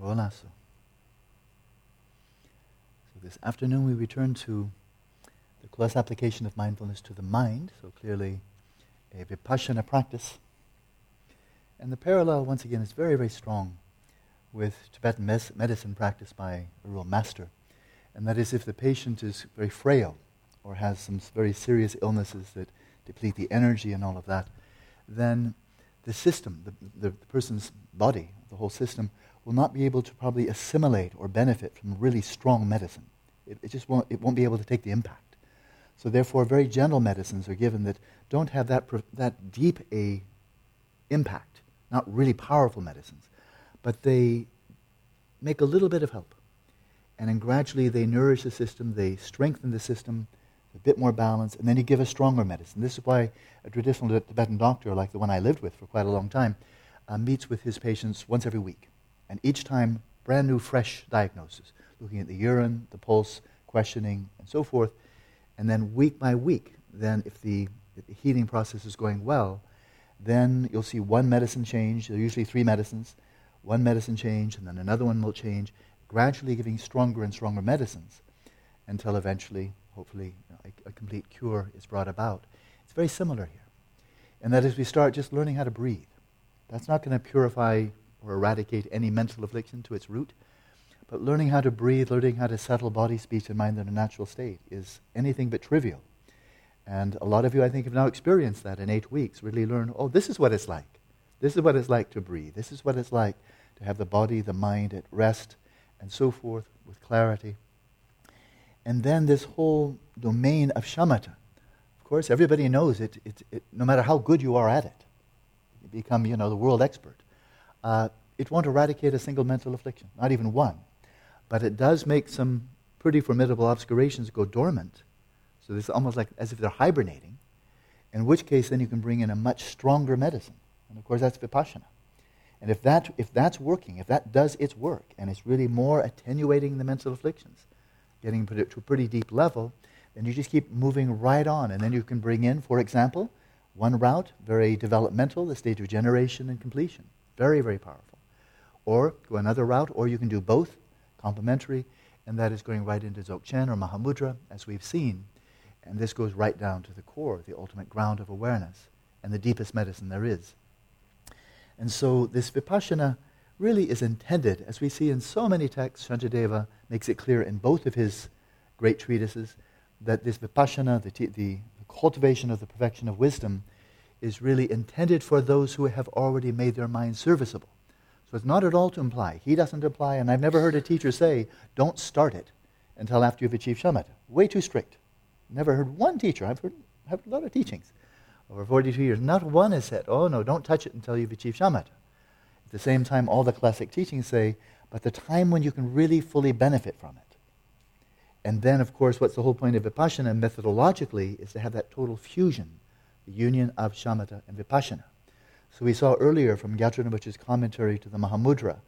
Rolasu. So this afternoon we return to the close application of mindfulness to the mind, so clearly a vipassana practice. And the parallel, once again, is very, very strong with Tibetan mes- medicine practice by a real master. And that is if the patient is very frail or has some very serious illnesses that deplete the energy and all of that, then the system, the, the person's body, the whole system, will not be able to probably assimilate or benefit from really strong medicine. It, it just won't, it won't be able to take the impact. So therefore, very gentle medicines are given that don't have that, that deep a impact, not really powerful medicines, but they make a little bit of help. And then gradually they nourish the system, they strengthen the system, a bit more balance, and then you give a stronger medicine. This is why a traditional Tibetan doctor, like the one I lived with for quite a long time, uh, meets with his patients once every week. And each time, brand new, fresh diagnosis, looking at the urine, the pulse, questioning, and so forth. And then week by week, then if the, if the healing process is going well, then you'll see one medicine change. There are usually three medicines. One medicine change, and then another one will change, gradually giving stronger and stronger medicines until eventually, hopefully, you know, a, a complete cure is brought about. It's very similar here. And that is, we start just learning how to breathe. That's not going to purify or eradicate any mental affliction to its root. But learning how to breathe, learning how to settle body, speech, and mind in a natural state is anything but trivial. And a lot of you, I think, have now experienced that in eight weeks. Really learn, oh, this is what it's like. This is what it's like to breathe. This is what it's like to have the body, the mind at rest, and so forth with clarity. And then this whole domain of shamatha. Of course, everybody knows it, it, it no matter how good you are at it. You become, you know, the world expert. Uh, it won't eradicate a single mental affliction, not even one. But it does make some pretty formidable obscurations go dormant. So it's almost like as if they're hibernating, in which case then you can bring in a much stronger medicine. And of course, that's vipassana. And if, that, if that's working, if that does its work, and it's really more attenuating the mental afflictions, getting to a pretty deep level, then you just keep moving right on. And then you can bring in, for example, one route, very developmental, the stage of generation and completion. Very, very powerful. Or go another route, or you can do both, complementary, and that is going right into Dzogchen or Mahamudra, as we've seen. And this goes right down to the core, the ultimate ground of awareness, and the deepest medicine there is. And so this vipassana really is intended, as we see in so many texts, Shantideva makes it clear in both of his great treatises, that this vipassana, the, the, the cultivation of the perfection of wisdom, is really intended for those who have already made their mind serviceable. So it's not at all to imply. He doesn't imply, and I've never heard a teacher say, don't start it until after you've achieved shamatha. Way too strict. Never heard one teacher. I've heard, I've heard a lot of teachings over 42 years. Not one has said, oh no, don't touch it until you've achieved shamatha. At the same time, all the classic teachings say, but the time when you can really fully benefit from it. And then, of course, what's the whole point of Vipassana methodologically is to have that total fusion the union of shamatha and vipassana. So we saw earlier from Gyatra commentary to the Mahamudra,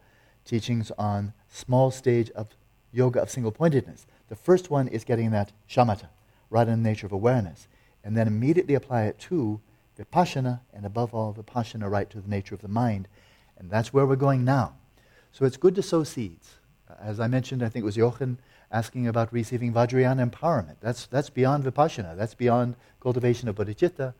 teachings on small stage of yoga of single pointedness. The first one is getting that shamatha, right in the nature of awareness, and then immediately apply it to vipassana, and above all, vipassana right to the nature of the mind. And that's where we're going now. So it's good to sow seeds. As I mentioned, I think it was Jochen asking about receiving Vajrayana empowerment. That's, that's beyond vipassana. That's beyond cultivation of bodhicitta.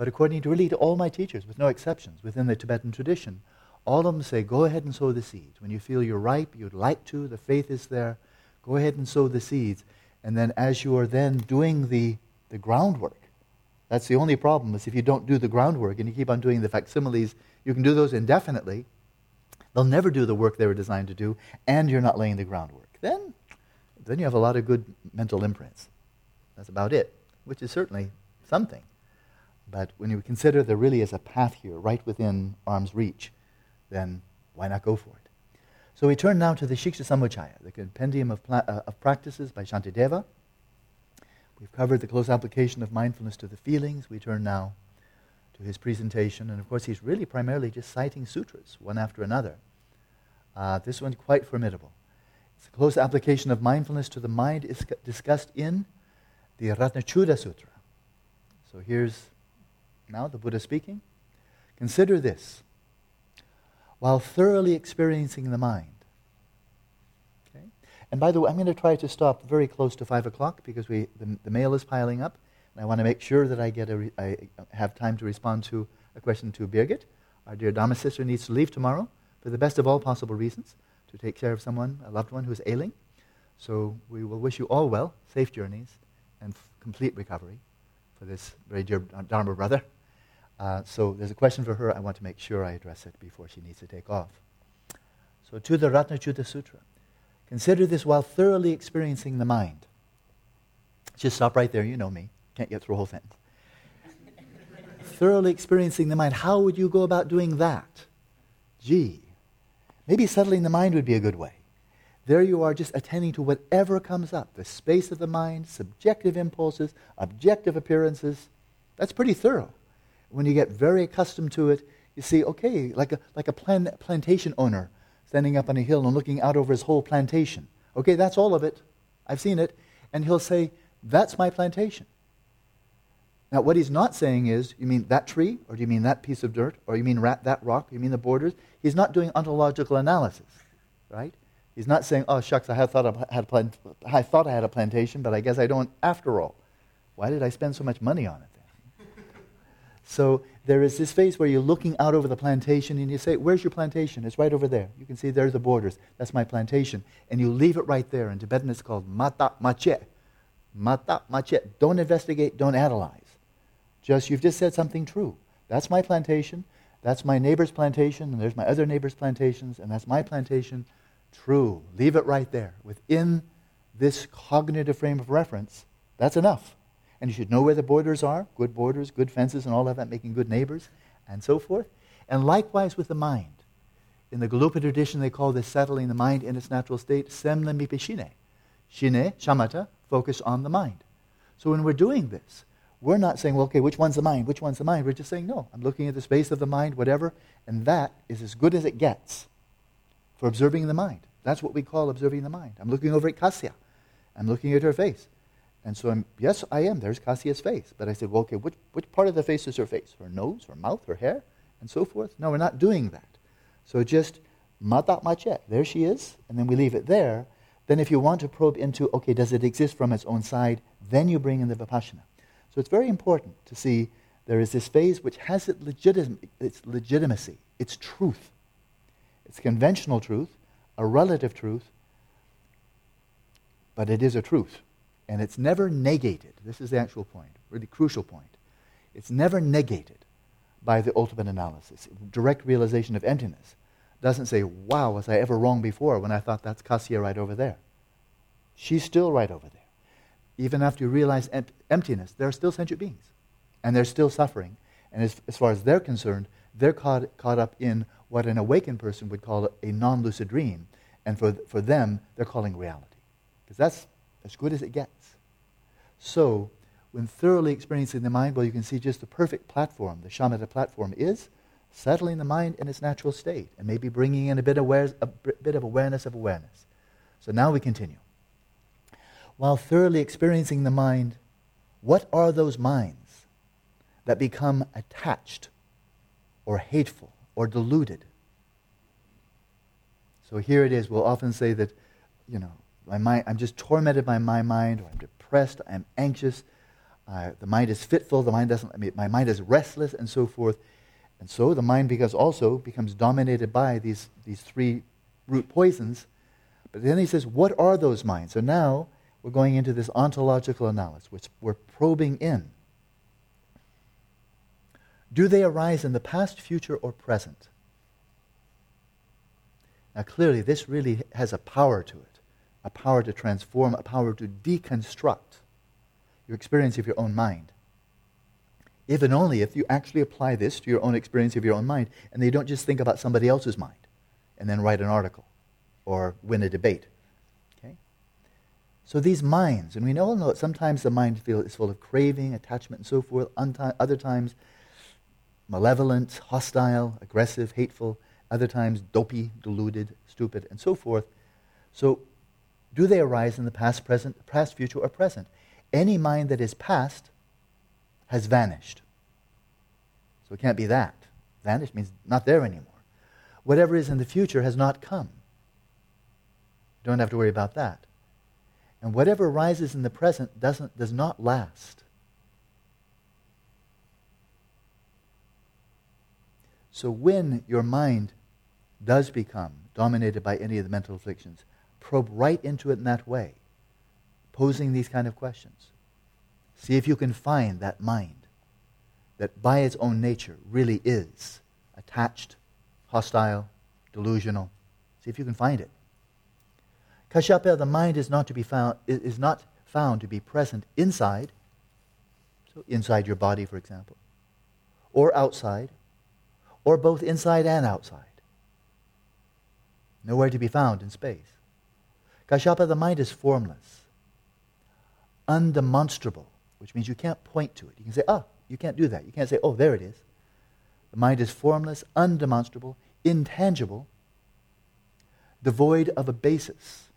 But according to really to all my teachers, with no exceptions, within the Tibetan tradition, all of them say, go ahead and sow the seeds. When you feel you're ripe, you'd like to, the faith is there, go ahead and sow the seeds. And then as you are then doing the, the groundwork, that's the only problem is if you don't do the groundwork and you keep on doing the facsimiles, you can do those indefinitely. They'll never do the work they were designed to do, and you're not laying the groundwork. Then, then you have a lot of good mental imprints. That's about it, which is certainly something. But when you consider there really is a path here right within arm's reach, then why not go for it? So we turn now to the Shiksha Samuccaya, the compendium of, pla- uh, of practices by Shantideva. We've covered the close application of mindfulness to the feelings. We turn now to his presentation. And of course, he's really primarily just citing sutras, one after another. Uh, this one's quite formidable. It's a close application of mindfulness to the mind is discussed in the Ratnachuda Sutra. So here's now, the Buddha speaking. Consider this. While thoroughly experiencing the mind, okay? And by the way, I'm going to try to stop very close to 5 o'clock because we, the, the mail is piling up. And I want to make sure that I, get a re- I have time to respond to a question to Birgit. Our dear Dharma sister needs to leave tomorrow for the best of all possible reasons to take care of someone, a loved one who's ailing. So we will wish you all well, safe journeys, and f- complete recovery for this very dear Dharma brother. Uh, so there's a question for her. I want to make sure I address it before she needs to take off. So to the Ratnachuda Sutra. Consider this while thoroughly experiencing the mind. Just stop right there. You know me. Can't get through a whole sentence. thoroughly experiencing the mind. How would you go about doing that? Gee, maybe settling the mind would be a good way. There you are, just attending to whatever comes up the space of the mind, subjective impulses, objective appearances. That's pretty thorough. When you get very accustomed to it, you see, okay, like a, like a plan, plantation owner standing up on a hill and looking out over his whole plantation. Okay, that's all of it. I've seen it. And he'll say, That's my plantation. Now, what he's not saying is, you mean that tree, or do you mean that piece of dirt, or you mean rat, that rock, you mean the borders? He's not doing ontological analysis, right? He's not saying, oh, shucks, I, thought I, had plant- I thought I had a plantation, but I guess I don't after all. Why did I spend so much money on it? So there is this phase where you're looking out over the plantation and you say, Where's your plantation? It's right over there. You can see there's the borders. That's my plantation. And you leave it right there. In Tibetan, it's called mata mache. Mata mache. Don't investigate, don't analyze. Just, you've just said something true. That's my plantation. That's my neighbor's plantation. And there's my other neighbor's plantations. And that's my plantation. True. Leave it right there. Within this cognitive frame of reference, that's enough. And you should know where the borders are good borders, good fences, and all of that, making good neighbors, and so forth. And likewise with the mind. In the Gelugpa tradition, they call this settling the mind in its natural state, semla mipishine. Shine, shamatha, focus on the mind. So when we're doing this, we're not saying, well, okay, which one's the mind? Which one's the mind? We're just saying, no, I'm looking at the space of the mind, whatever, and that is as good as it gets for observing the mind. That's what we call observing the mind. I'm looking over at Kasia. I'm looking at her face. And so I'm, yes, I am. There's Kasya's face. But I said, well, okay, which, which part of the face is her face? Her nose, her mouth, her hair, and so forth? No, we're not doing that. So just mata mache. There she is. And then we leave it there. Then if you want to probe into, okay, does it exist from its own side? Then you bring in the vipassana. So it's very important to see there is this phase which has its, legitim- its legitimacy, its truth. It's conventional truth, a relative truth, but it is a truth. And it's never negated. This is the actual point, really crucial point. It's never negated by the ultimate analysis. Direct realization of emptiness doesn't say, wow, was I ever wrong before when I thought that's Kasya right over there? She's still right over there. Even after you realize em- emptiness, there are still sentient beings. And they're still suffering. And as, as far as they're concerned, they're caught, caught up in what an awakened person would call a non lucid dream. And for, for them, they're calling reality. Because that's as good as it gets. So, when thoroughly experiencing the mind, well, you can see just the perfect platform, the shamatha platform, is settling the mind in its natural state and maybe bringing in a bit, aware, a bit of awareness of awareness. So now we continue. While thoroughly experiencing the mind, what are those minds that become attached or hateful or deluded? So here it is. We'll often say that, you know, my mind, I'm just tormented by my mind, or I'm I'm anxious, uh, the mind is fitful, the mind doesn't, I mean, my mind is restless, and so forth. And so the mind because also becomes dominated by these, these three root poisons. But then he says, what are those minds? So now we're going into this ontological analysis, which we're probing in. Do they arise in the past, future, or present? Now, clearly, this really has a power to it a power to transform, a power to deconstruct your experience of your own mind. If and only if you actually apply this to your own experience of your own mind, and you don't just think about somebody else's mind and then write an article or win a debate. Okay? So these minds, and we all know that sometimes the mind is full of craving, attachment, and so forth. Other times, malevolent, hostile, aggressive, hateful. Other times, dopey, deluded, stupid, and so forth. So do they arise in the past, present, past, future, or present? Any mind that is past has vanished. So it can't be that. Vanished means not there anymore. Whatever is in the future has not come. Don't have to worry about that. And whatever arises in the present doesn't, does not last. So when your mind does become dominated by any of the mental afflictions, probe right into it in that way, posing these kind of questions. See if you can find that mind that by its own nature really is attached, hostile, delusional. See if you can find it. Kashyapa, the mind is not to be found is not found to be present inside, so inside your body, for example, or outside, or both inside and outside. Nowhere to be found in space. Kashyapa, the mind is formless, undemonstrable, which means you can't point to it. You can say, ah, you can't do that. You can't say, oh, there it is. The mind is formless, undemonstrable, intangible, devoid of a basis.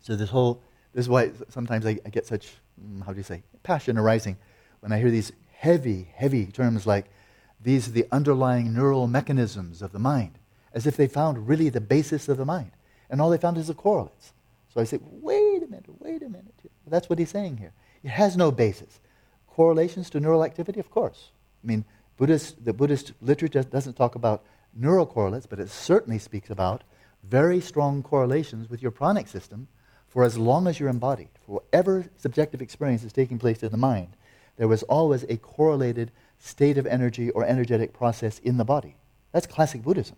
So this whole, this is why sometimes I, I get such, mm, how do you say, passion arising when I hear these heavy, heavy terms like these are the underlying neural mechanisms of the mind, as if they found really the basis of the mind. And all they found is the correlates. So I say, wait a minute, wait a minute. That's what he's saying here. It has no basis. Correlations to neural activity, of course. I mean, Buddhist, the Buddhist literature doesn't talk about neural correlates, but it certainly speaks about very strong correlations with your pranic system for as long as you're embodied. For whatever subjective experience is taking place in the mind, there was always a correlated state of energy or energetic process in the body. That's classic Buddhism.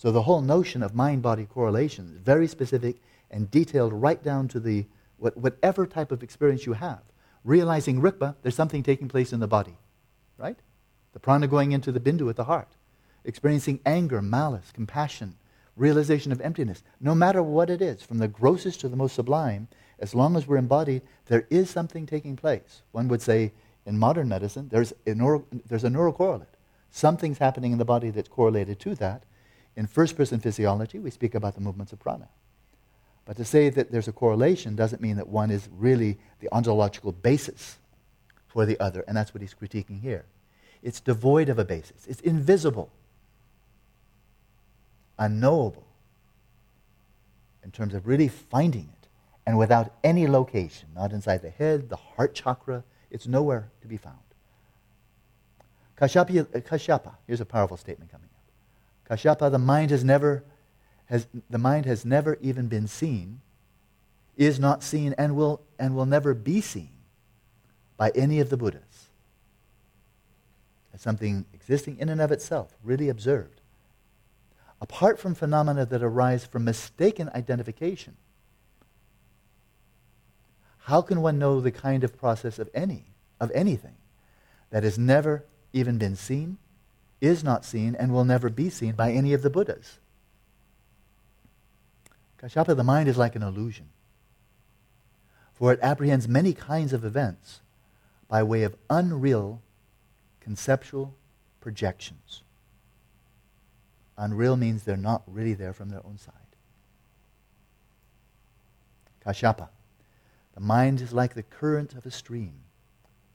So the whole notion of mind-body correlation is very specific and detailed right down to the what, whatever type of experience you have. Realizing rikpa, there's something taking place in the body, right? The prana going into the bindu at the heart. Experiencing anger, malice, compassion, realization of emptiness. No matter what it is, from the grossest to the most sublime, as long as we're embodied, there is something taking place. One would say in modern medicine, there's a, neuro, there's a neural correlate. Something's happening in the body that's correlated to that. In first person physiology, we speak about the movements of prana. But to say that there's a correlation doesn't mean that one is really the ontological basis for the other, and that's what he's critiquing here. It's devoid of a basis, it's invisible, unknowable in terms of really finding it, and without any location, not inside the head, the heart chakra, it's nowhere to be found. Kashyapa, Kashyapa, here's a powerful statement coming. Kashyapa, the mind has never, has, the mind has never even been seen, is not seen, and will, and will never be seen by any of the Buddhas as something existing in and of itself, really observed. Apart from phenomena that arise from mistaken identification how can one know the kind of process of any, of anything, that has never even been seen, is not seen, and will never be seen by any of the Buddhas? Kashyapa, the mind is like an illusion, for it apprehends many kinds of events by way of unreal conceptual projections. Unreal means they're not really there from their own side. Kashyapa. The mind is like the current of a stream,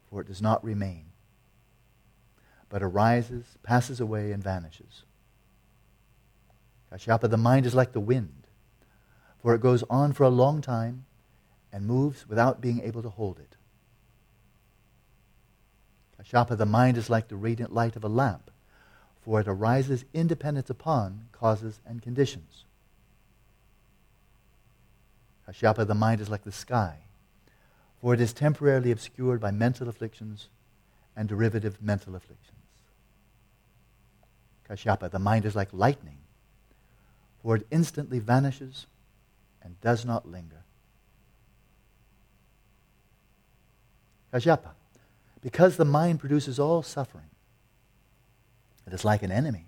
for it does not remain, but arises, passes away, and vanishes. Kashyapa, the mind is like the wind, for it goes on for a long time and moves without being able to hold it. Kashyapa, the mind is like the radiant light of a lamp, for it arises independent upon causes and conditions. Kashyapa, the mind is like the sky, for it is temporarily obscured by mental afflictions and derivative mental afflictions. Kashyapa, the mind is like lightning, for it instantly vanishes and does not linger. Kashyapa, because the mind produces all suffering, it is like an enemy.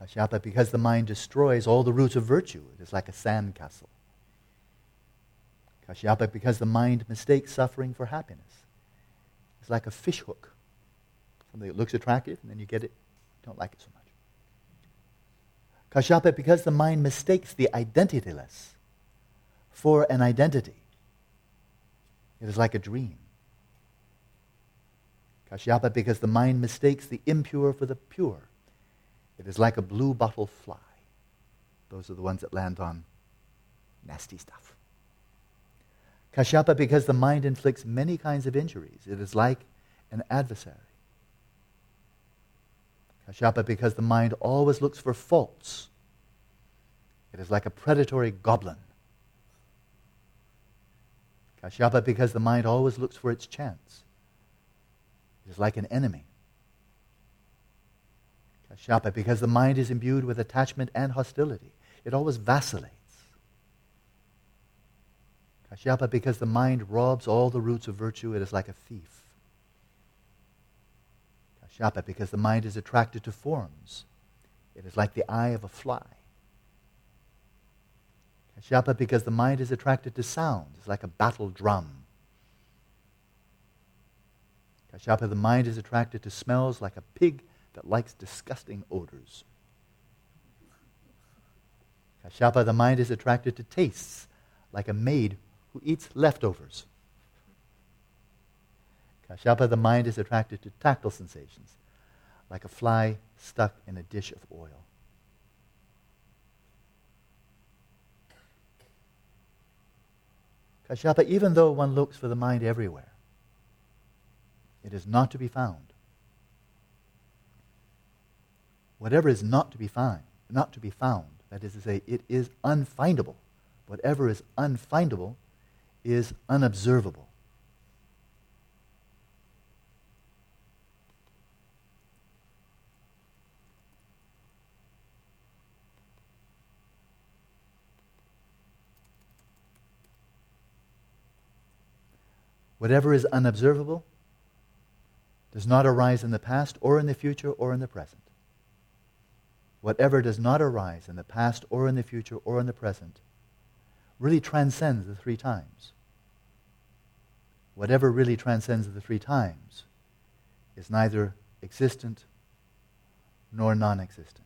Kashyapa, because the mind destroys all the roots of virtue, it is like a sandcastle. Kashyapa, because the mind mistakes suffering for happiness. It's like a fish hook. Something that looks attractive, and then you get it, you don't like it so much. Kashyapa, because the mind mistakes the identityless for an identity. It is like a dream. Kashyapa, because the mind mistakes the impure for the pure. It is like a blue bottle fly. Those are the ones that land on nasty stuff. Kashyapa, because the mind inflicts many kinds of injuries. It is like an adversary. Kashyapa, because the mind always looks for faults. It is like a predatory goblin. Kashyapa, because the mind always looks for its chance. It is like an enemy. Kashyapa, because the mind is imbued with attachment and hostility. It always vacillates. Kashyapa, because the mind robs all the roots of virtue, it is like a thief. Kashyapa, because the mind is attracted to forms, it is like the eye of a fly. Kashyapa, because the mind is attracted to sounds, it's like a battle drum. Kashyapa, the mind is attracted to smells like a pig that likes disgusting odors. Kashyapa, the mind is attracted to tastes, like a maid who eats leftovers. Kashyapa, the mind is attracted to tactile sensations, like a fly stuck in a dish of oil. Kashyapa, even though one looks for the mind everywhere, it is not to be found. Whatever is not to be found, not to be found, that is to say, it is unfindable. Whatever is unfindable is unobservable. Whatever is unobservable does not arise in the past or in the future or in the present. Whatever does not arise in the past or in the future or in the present really transcends the three times. Whatever really transcends the three times is neither existent nor non existent.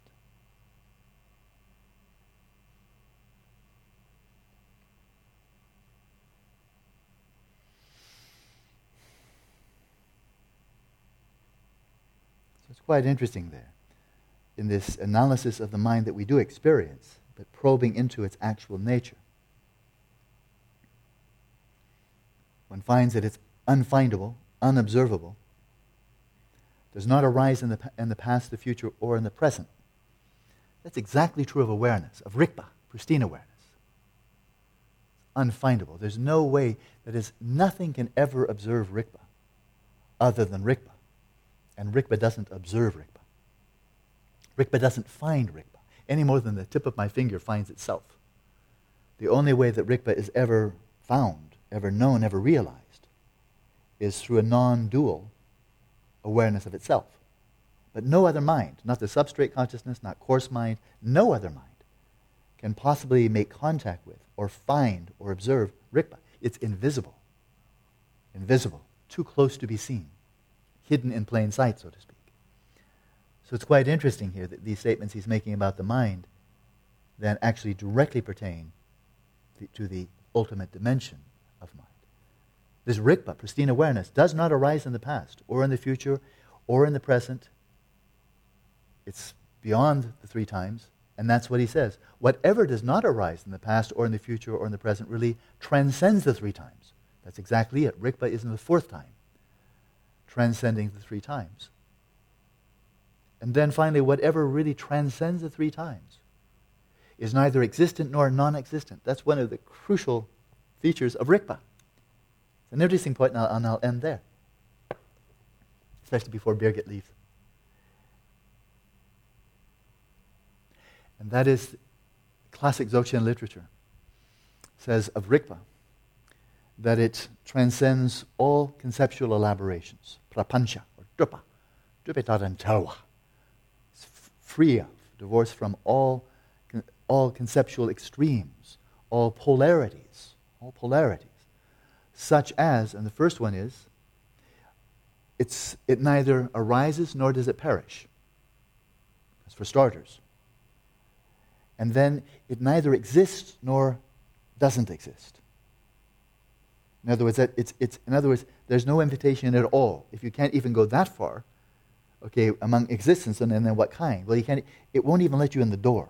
Quite interesting there in this analysis of the mind that we do experience, but probing into its actual nature. One finds that it's unfindable, unobservable, does not arise in the, in the past, the future, or in the present. That's exactly true of awareness, of rikpa, pristine awareness. Unfindable. There's no way, that is, nothing can ever observe rikpa other than rikpa. And Rikpa doesn't observe Rikpa. Rikpa doesn't find Rikpa any more than the tip of my finger finds itself. The only way that Rikpa is ever found, ever known, ever realized is through a non dual awareness of itself. But no other mind, not the substrate consciousness, not coarse mind, no other mind can possibly make contact with or find or observe Rikpa. It's invisible. Invisible, too close to be seen hidden in plain sight, so to speak. So it's quite interesting here that these statements he's making about the mind then actually directly pertain to the ultimate dimension of mind. This rikpa, pristine awareness, does not arise in the past or in the future or in the present. It's beyond the three times, and that's what he says. Whatever does not arise in the past or in the future or in the present really transcends the three times. That's exactly it. Rikpa is in the fourth time transcending the three times. And then finally, whatever really transcends the three times is neither existent nor non existent. That's one of the crucial features of Rikpa. It's an interesting point, and I'll, and I'll end there, especially before Birgit leaves. And that is classic Dzogchen literature says of Rikpa that it transcends all conceptual elaborations, prapancha, or drupa, drupetarantarwa. It's free of, divorced from all, all conceptual extremes, all polarities, all polarities, such as, and the first one is, it's, it neither arises nor does it perish. That's for starters. And then it neither exists nor doesn't exist. In other words, that it's, it's, in other words, there's no invitation at all. If you can't even go that far, okay, among existence and, and then what kind? Well, you can't, it won't even let you in the door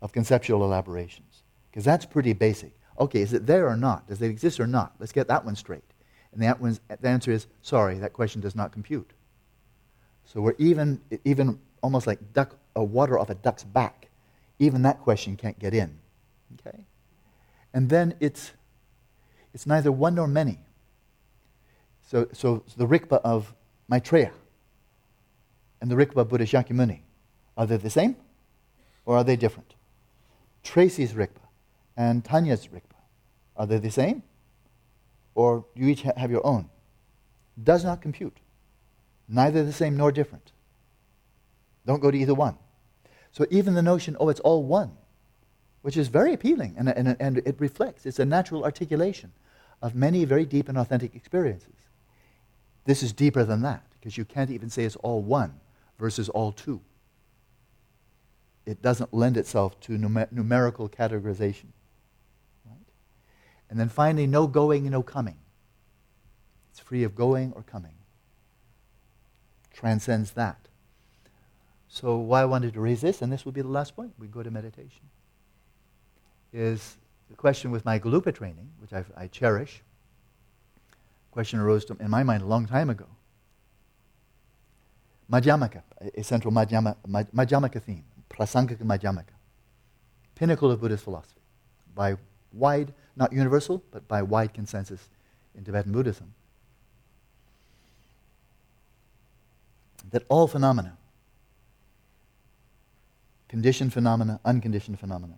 of conceptual elaborations. Because that's pretty basic. Okay, is it there or not? Does it exist or not? Let's get that one straight. And the, the answer is sorry, that question does not compute. So we're even, even almost like duck, a water off a duck's back. Even that question can't get in. Okay? And then it's, it's neither one nor many. So, so, the Rikpa of Maitreya and the Rikpa of Buddha Shakyamuni, are they the same or are they different? Tracy's Rikpa and Tanya's Rikpa, are they the same or you each have your own? Does not compute. Neither the same nor different. Don't go to either one. So even the notion, oh, it's all one, which is very appealing and, and, and it reflects, it's a natural articulation of many very deep and authentic experiences. This is deeper than that because you can't even say it's all one versus all two. It doesn't lend itself to numer- numerical categorization. Right? And then finally, no going, no coming. It's free of going or coming. Transcends that. So, why I wanted to raise this, and this will be the last point, we go to meditation, is the question with my Gelugpa training, which I, I cherish. question arose to, in my mind a long time ago. Madhyamaka, a central Madhyama, Madhyamaka theme, Prasangika Madhyamaka, pinnacle of Buddhist philosophy, by wide, not universal, but by wide consensus in Tibetan Buddhism. That all phenomena, conditioned phenomena, unconditioned phenomena,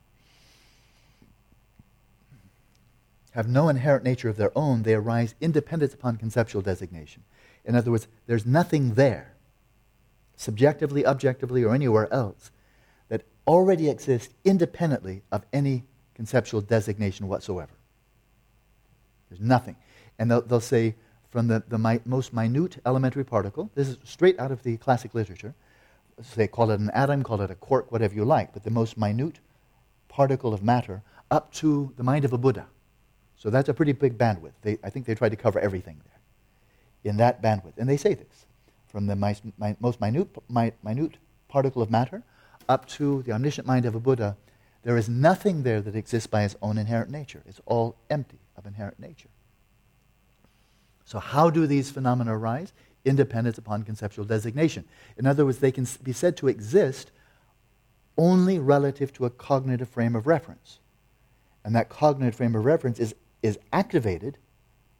have no inherent nature of their own. They arise independent upon conceptual designation. In other words, there's nothing there, subjectively, objectively, or anywhere else, that already exists independently of any conceptual designation whatsoever. There's nothing. And they'll, they'll say from the, the mi- most minute elementary particle, this is straight out of the classic literature. So they call it an atom, call it a quark, whatever you like, but the most minute particle of matter up to the mind of a Buddha. So that's a pretty big bandwidth. They, I think they tried to cover everything there in that bandwidth. And they say this from the most minute, mi- minute particle of matter up to the omniscient mind of a Buddha there is nothing there that exists by its own inherent nature. It's all empty of inherent nature. So, how do these phenomena arise? Independence upon conceptual designation. In other words, they can be said to exist only relative to a cognitive frame of reference. And that cognitive frame of reference is, is activated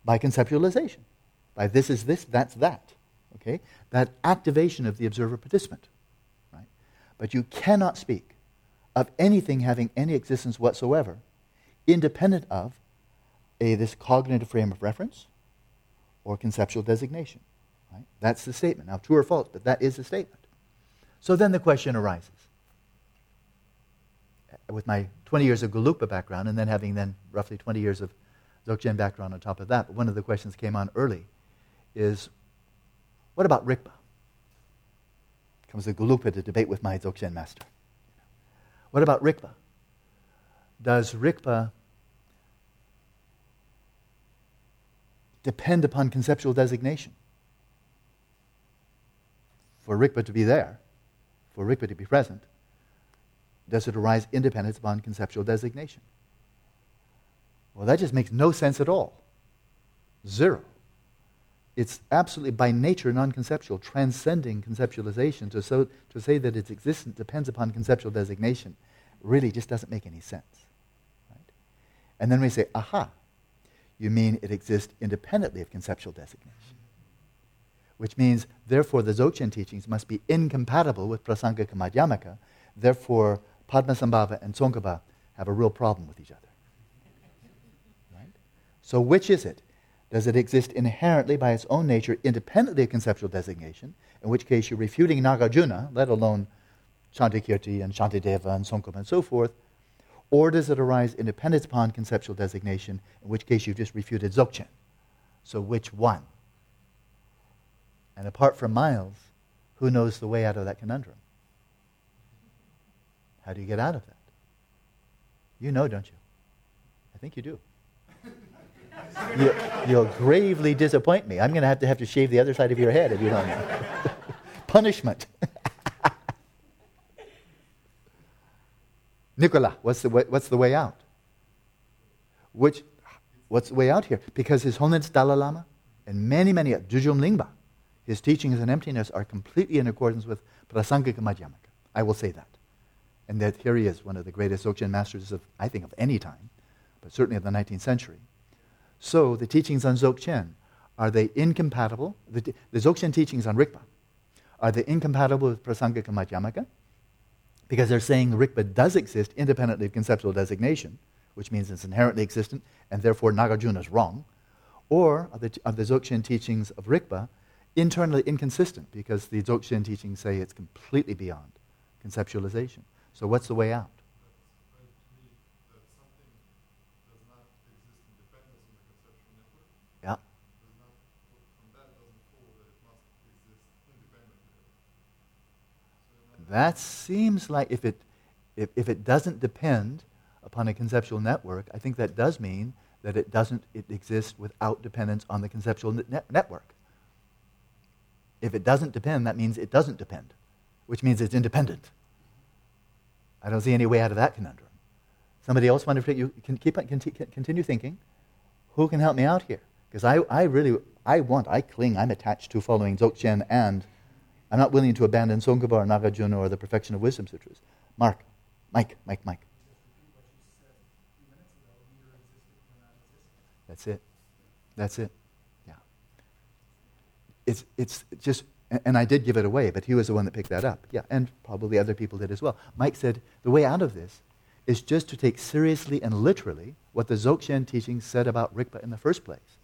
by conceptualization. By this is this, that's that. Okay? That activation of the observer participant. Right? But you cannot speak of anything having any existence whatsoever, independent of a, this cognitive frame of reference or conceptual designation. Right? That's the statement. Now, true or false, but that is the statement. So then the question arises. With my 20 years of Gelugpa background, and then having then roughly 20 years of Dzogchen background on top of that, but one of the questions came on early is, what about Rigpa? Comes the Gelugpa to debate with my Dzogchen master. What about Rigpa? Does Rigpa depend upon conceptual designation? For Rigpa to be there, for Rigpa to be present, does it arise independent upon conceptual designation? Well, that just makes no sense at all. Zero. It's absolutely by nature non conceptual, transcending conceptualization. To, so, to say that its existence depends upon conceptual designation really just doesn't make any sense. Right? And then we say, aha, you mean it exists independently of conceptual designation. Which means, therefore, the Dzogchen teachings must be incompatible with Prasangika Madhyamaka. Therefore, Padmasambhava and Tsongkhapa have a real problem with each other. So, which is it? Does it exist inherently by its own nature, independently of conceptual designation, in which case you're refuting Nagarjuna, let alone Chandrakirti and Shantideva and Tsongkhapa and so forth, or does it arise independent upon conceptual designation, in which case you've just refuted Dzogchen? So which one? And apart from Miles, who knows the way out of that conundrum? How do you get out of that? You know, don't you? I think you do you, will gravely disappoint me. I'm going to have to have to shave the other side of your head if you don't. Punishment. Nicola, what's the way, what's the way out? Which, what's the way out here? Because His Holiness Dalai Lama and many, many, Dudjom Lingpa, his teachings on emptiness are completely in accordance with Prasangika Madhyamaka. I will say that. And that here he is, one of the greatest Dzogchen masters of, I think, of any time, but certainly of the 19th century. So the teachings on Dzogchen, are they incompatible? The, the Dzogchen teachings on Rigpa, are they incompatible with Prasangika Madhyamaka? Because they're saying Rigpa does exist independently of conceptual designation, which means it's inherently existent, and therefore Nagarjuna is wrong. Or are the, are the Dzogchen teachings of Rigpa internally inconsistent because the Dzogchen teachings say it's completely beyond conceptualization. So what's the way out? Yeah. That seems like if it, if, if it doesn't depend upon a conceptual network, I think that does mean that it doesn't it exist without dependence on the conceptual net- network. If it doesn't depend, that means it doesn't depend, which means it's independent. I don't see any way out of that conundrum. Somebody else want to you can keep continue thinking. Who can help me out here? Because I, I really I want I cling I'm attached to following Dzogchen and I'm not willing to abandon Tsongkhapa or Nagarjuna or the Perfection of Wisdom Sutras. Mark, Mike, Mike, Mike. That's it. That's it. Yeah. It's, it's just, and I did give it away, but he was the one that picked that up. Yeah, and probably other people did as well. Mike said the way out of this is just to take seriously and literally what the Dzogchen teaching said about Rigpa in the first place.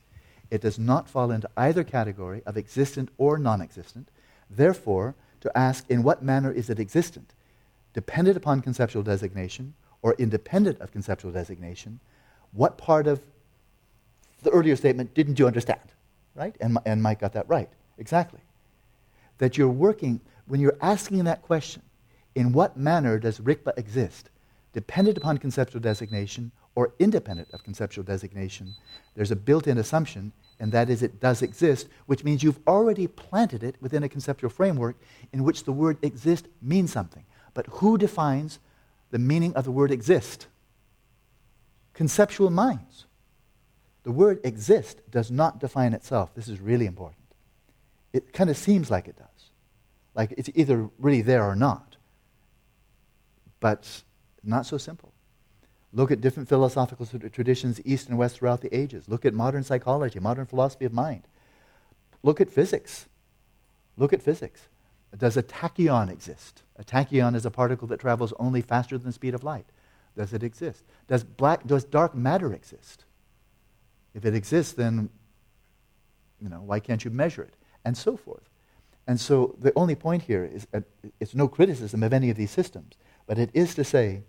It does not fall into either category of existent or non existent. Therefore, to ask in what manner is it existent, dependent upon conceptual designation or independent of conceptual designation, what part of the earlier statement, didn't you understand? Right? And, and Mike got that right. Exactly. That you're working, when you're asking that question, in what manner does Rikpa exist? Dependent upon conceptual designation or independent of conceptual designation, there's a built in assumption, and that is it does exist, which means you've already planted it within a conceptual framework in which the word exist means something. But who defines the meaning of the word exist? Conceptual minds. The word exist does not define itself. This is really important. It kind of seems like it does. Like it's either really there or not. But not so simple. Look at different philosophical traditions, East and West, throughout the ages. Look at modern psychology, modern philosophy of mind. Look at physics. Look at physics. Does a tachyon exist? A tachyon is a particle that travels only faster than the speed of light. Does it exist? Does, black, does dark matter exist? If it exists, then, you know, why can't you measure it? And so forth. And so the only point here is uh, it's no criticism of any of these systems, but it is to say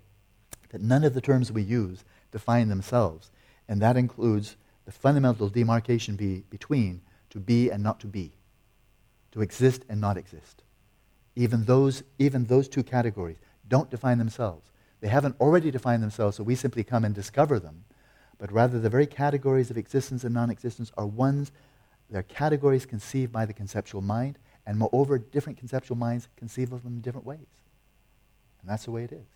that none of the terms we use define themselves, and that includes the fundamental demarcation be, between to be and not to be, to exist and not exist. Even those, even those two categories don't define themselves. They haven't already defined themselves, so we simply come and discover them but rather the very categories of existence and non existence are ones, they're categories conceived by the conceptual mind, and moreover, different conceptual minds conceive of them in different ways. And that's the way it is.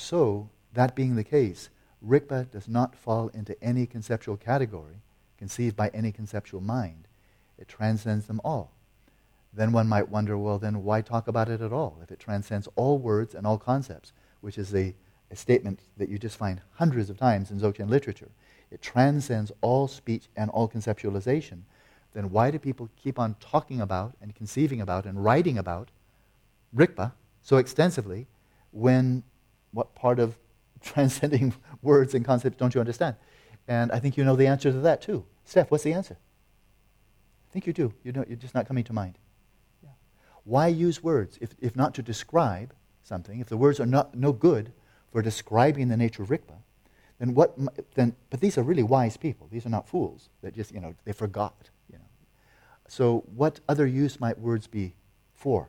So, that being the case, Rigpa does not fall into any conceptual category conceived by any conceptual mind. It transcends them all. Then one might wonder, well, then why talk about it at all if it transcends all words and all concepts, which is the a statement that you just find hundreds of times in Dzogchen literature. It transcends all speech and all conceptualization. Then why do people keep on talking about and conceiving about and writing about Rigpa so extensively when what part of transcending words and concepts don't you understand? And I think you know the answer to that too. Steph, what's the answer? I think you do. You know, you're just not coming to mind. Yeah. Why use words if, if not to describe something? If the words are not, no good, for describing the nature of Rigpa, then what, then, but these are really wise people. These are not fools that just, you know, they forgot, you know. So what other use might words be for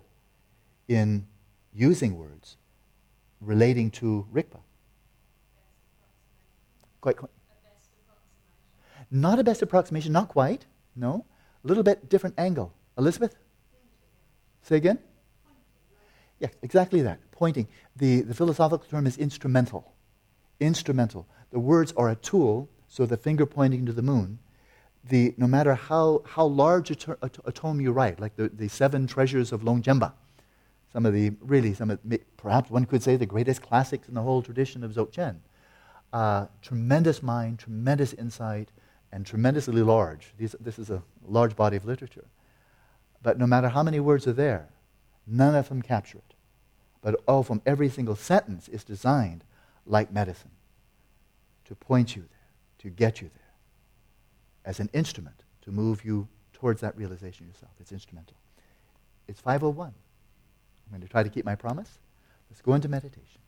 in using words relating to Rigpa? Quite, quite. Not a best approximation, not quite. No. A little bit different angle. Elizabeth? Say again? Yeah, exactly that. Pointing. The, the philosophical term is instrumental. Instrumental. The words are a tool, so the finger pointing to the moon. The, no matter how, how large a, ter- tome you write, like the, the seven treasures of Longchenpa, some of the, really, some of, perhaps one could say the greatest classics in the whole tradition of Dzogchen. Uh, tremendous mind, tremendous insight, and tremendously large. These, this is a large body of literature. But no matter how many words are there, none of them capture it. But oh, from every single sentence is designed like medicine to point you there, to get you there, as an instrument to move you towards that realization yourself. It's instrumental. It's 501. I'm going to try to keep my promise. Let's go into meditation.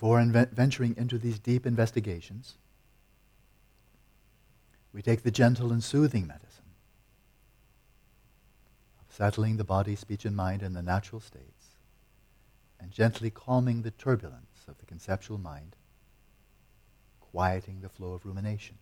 Before inve- venturing into these deep investigations, we take the gentle and soothing medicine of settling the body, speech, and mind in the natural states and gently calming the turbulence of the conceptual mind, quieting the flow of rumination.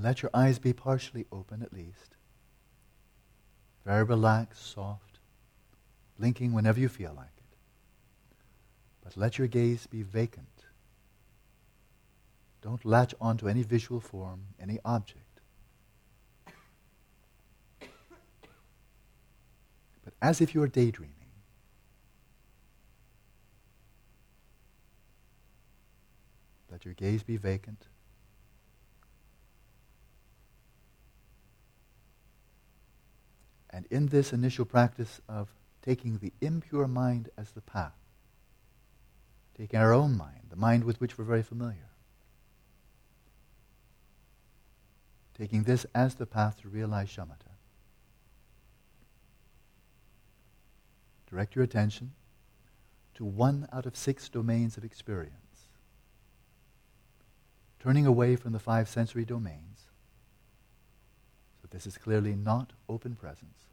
And let your eyes be partially open at least. Very relaxed, soft, blinking whenever you feel like it. But let your gaze be vacant. Don't latch onto any visual form, any object. But as if you are daydreaming. Let your gaze be vacant. And in this initial practice of taking the impure mind as the path, taking our own mind, the mind with which we're very familiar, taking this as the path to realize shamatha. Direct your attention to one out of six domains of experience, turning away from the five sensory domains. So this is clearly not open presence.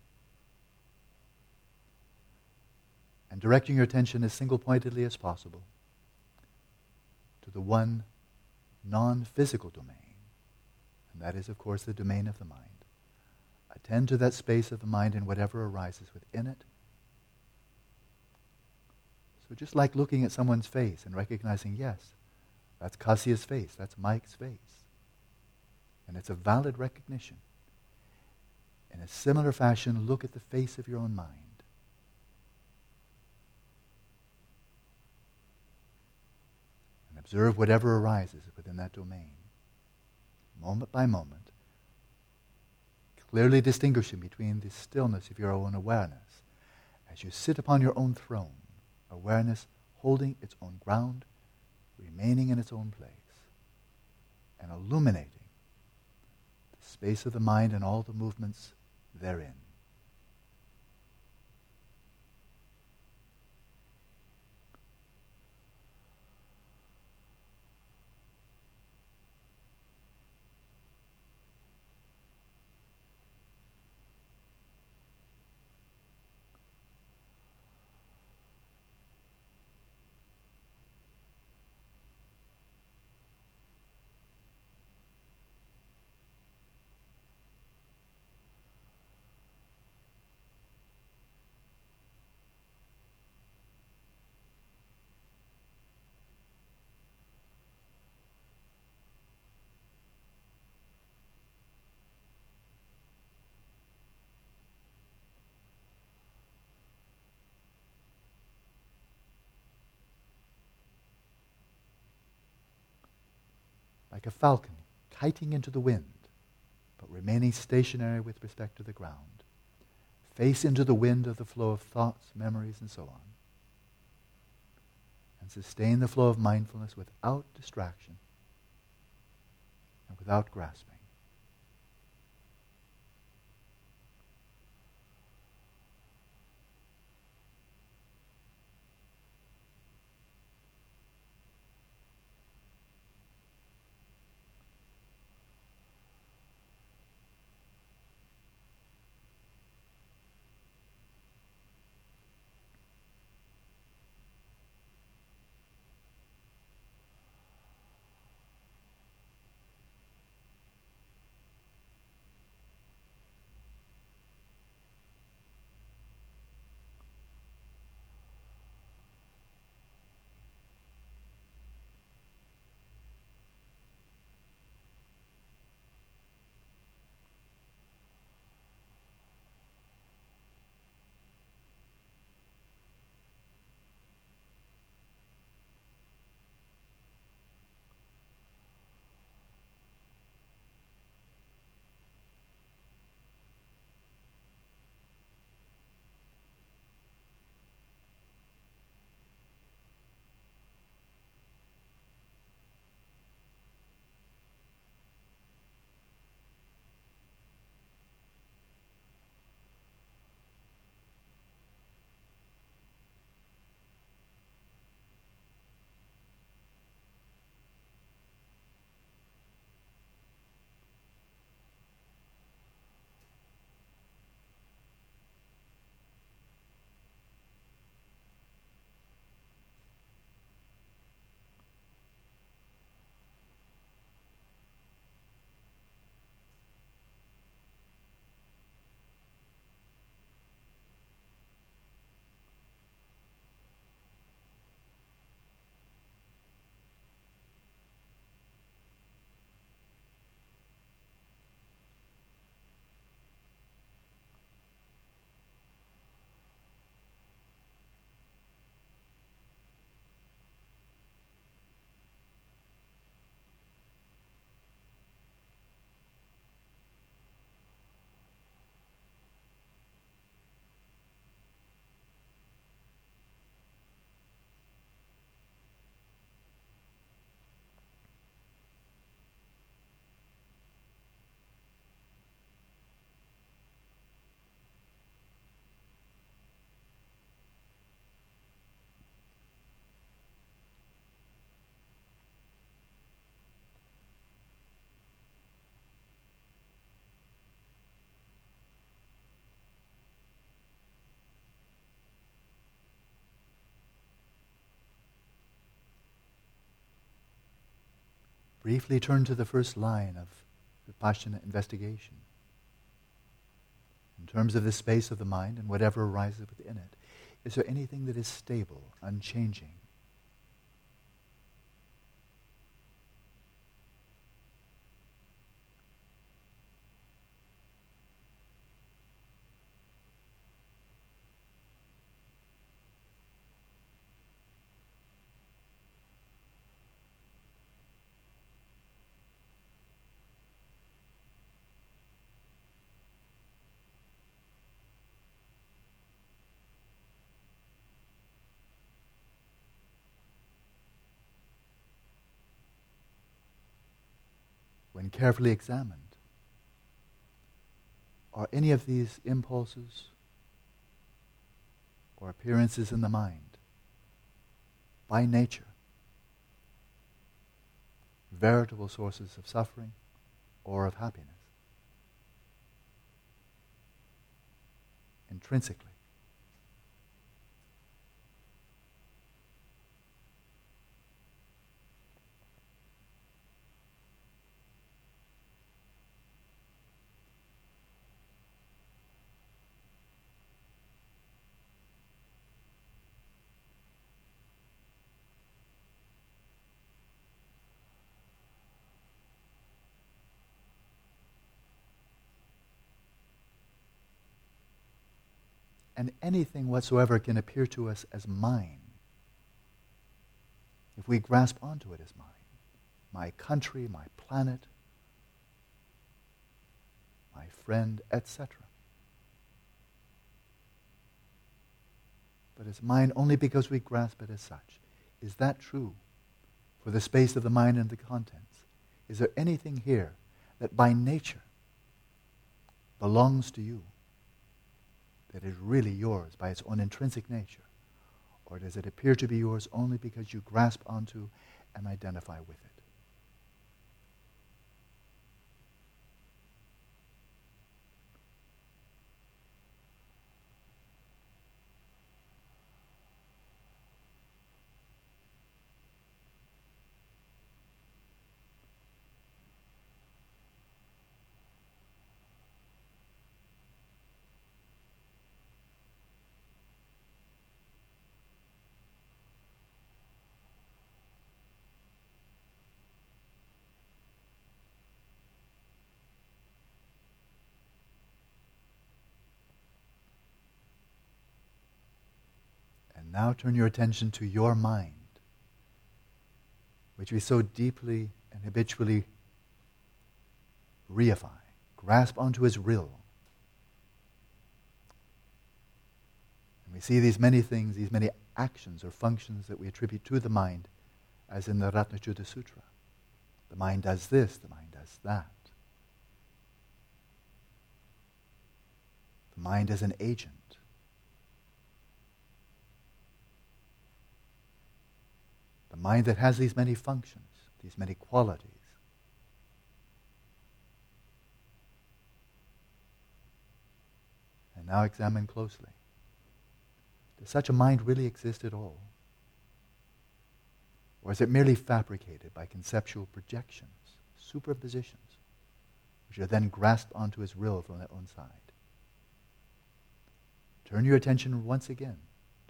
And directing your attention as single pointedly as possible to the one non physical domain. And that is, of course, the domain of the mind. Attend to that space of the mind and whatever arises within it so just like looking at someone's face and recognizing, yes, that's Kasia's face, that's Mike's face. And it's a valid recognition. In a similar fashion, look at the face of your own mind. And observe whatever arises within that domain, moment by moment, clearly distinguishing between the stillness of your own awareness as you sit upon your own throne awareness holding its own ground, remaining in its own place, and illuminating the space of the mind and all the movements therein. A falcon kiting into the wind, but remaining stationary with respect to the ground. Face into the wind of the flow of thoughts, memories, and so on. And sustain the flow of mindfulness without distraction and without grasping. Briefly turn to the first line of Vipassana investigation. In terms of the space of the mind and whatever arises within it, is there anything that is stable, unchanging? When carefully examined, are any of these impulses or appearances in the mind by nature veritable sources of suffering or of happiness? Intrinsically. And anything whatsoever can appear to us as mine if we grasp onto it as mine. My country, my planet, my friend, etc. But it's mine only because we grasp it as such. Is that true for the space of the mind and the contents? Is there anything here that by nature belongs to you? That is really yours by its own intrinsic nature? Or does it appear to be yours only because you grasp onto and identify with it? Now turn your attention to your mind, which we so deeply and habitually reify, grasp onto as real. And we see these many things, these many actions or functions that we attribute to the mind, as in the Ratnachuda Sutra. The mind does this, the mind does that. The mind is an agent. Mind that has these many functions, these many qualities. And now examine closely. Does such a mind really exist at all? Or is it merely fabricated by conceptual projections, superpositions, which are then grasped onto as real from their own side? Turn your attention once again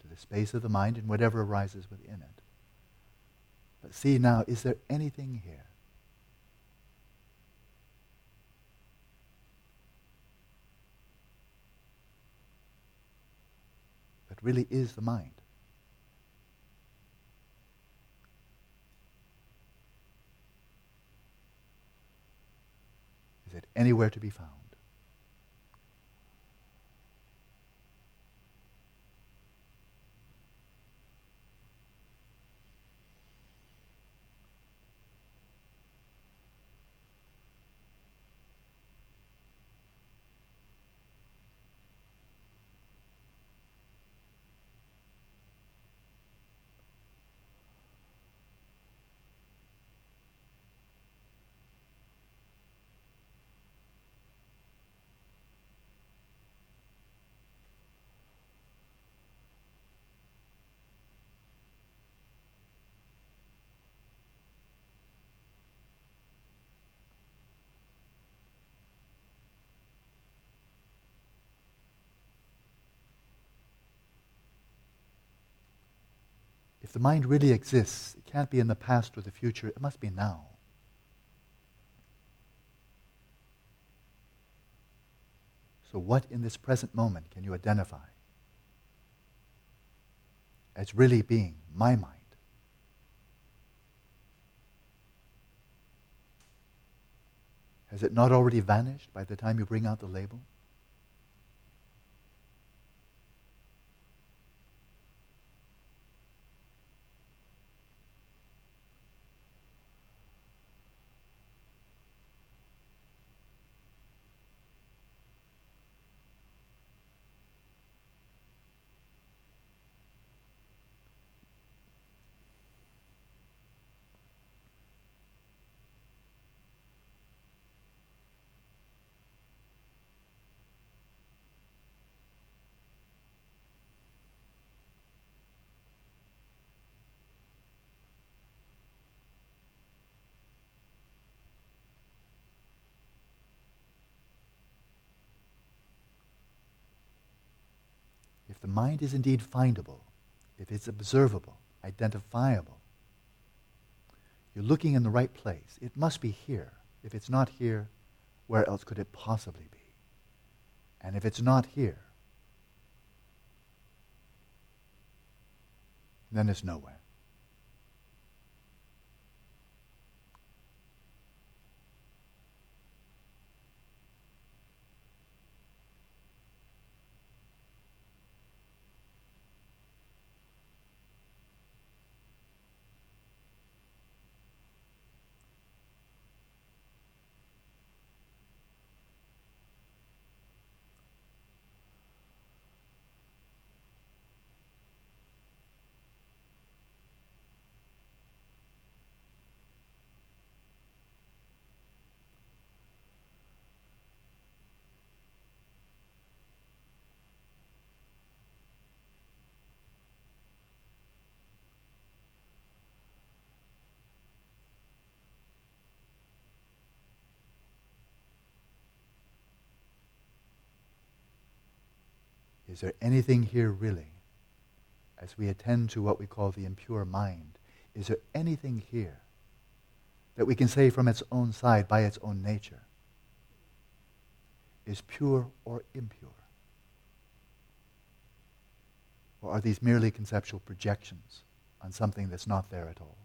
to the space of the mind and whatever arises within it. But see now, is there anything here? That really is the mind. Is it anywhere to be found? If the mind really exists, it can't be in the past or the future, it must be now. So, what in this present moment can you identify as really being my mind? Has it not already vanished by the time you bring out the label? If the mind is indeed findable, if it's observable, identifiable, you're looking in the right place. It must be here. If it's not here, where else could it possibly be? And if it's not here, then it's nowhere. Is there anything here really, as we attend to what we call the impure mind, is there anything here that we can say from its own side, by its own nature, is pure or impure? Or are these merely conceptual projections on something that's not there at all?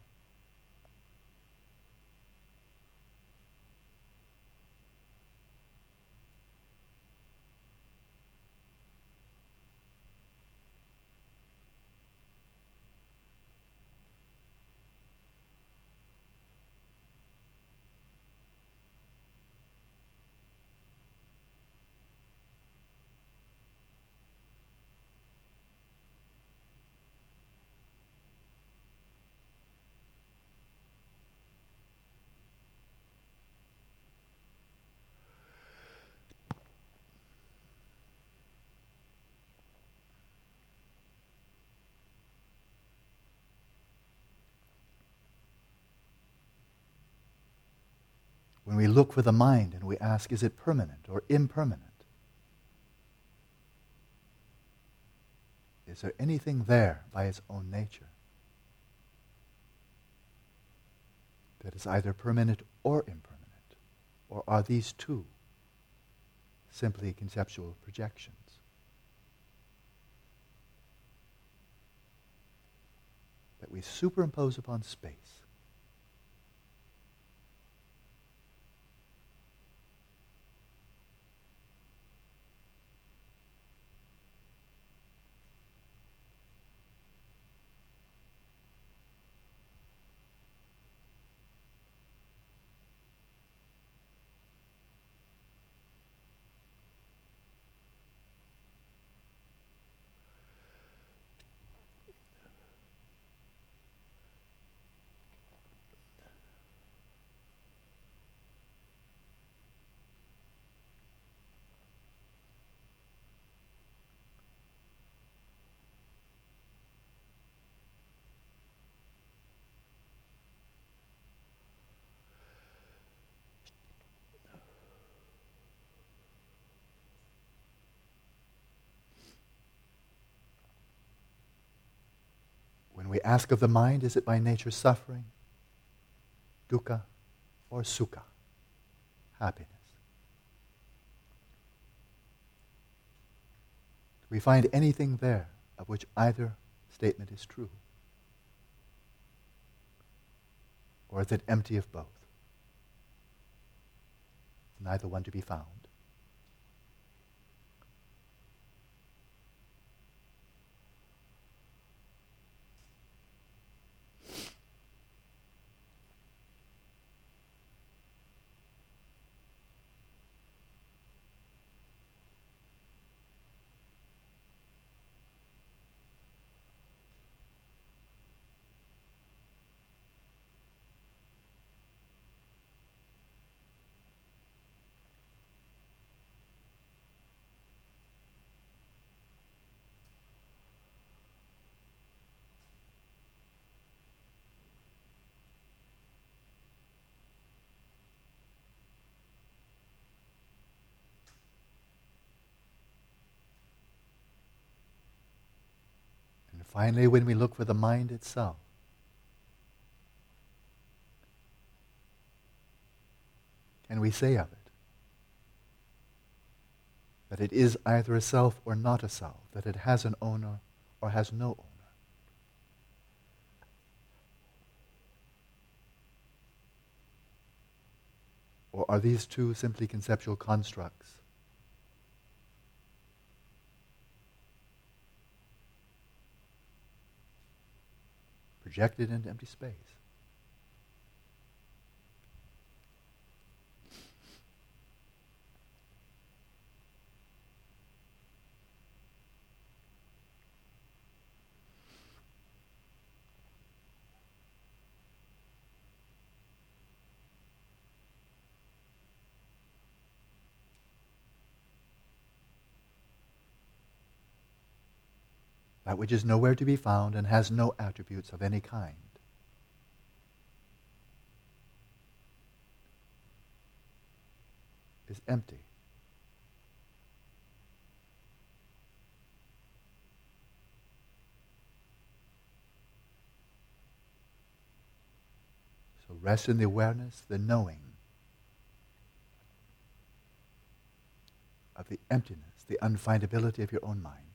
We look for the mind and we ask, is it permanent or impermanent? Is there anything there by its own nature that is either permanent or impermanent? Or are these two simply conceptual projections? That we superimpose upon space. We ask of the mind, is it by nature suffering, dukkha, or sukha, happiness? Do we find anything there of which either statement is true? Or is it empty of both? Neither one to be found. Finally, when we look for the mind itself, can we say of it that it is either a self or not a self, that it has an owner or has no owner? Or are these two simply conceptual constructs projected into empty space. That which is nowhere to be found and has no attributes of any kind. Is empty. So rest in the awareness, the knowing of the emptiness, the unfindability of your own mind.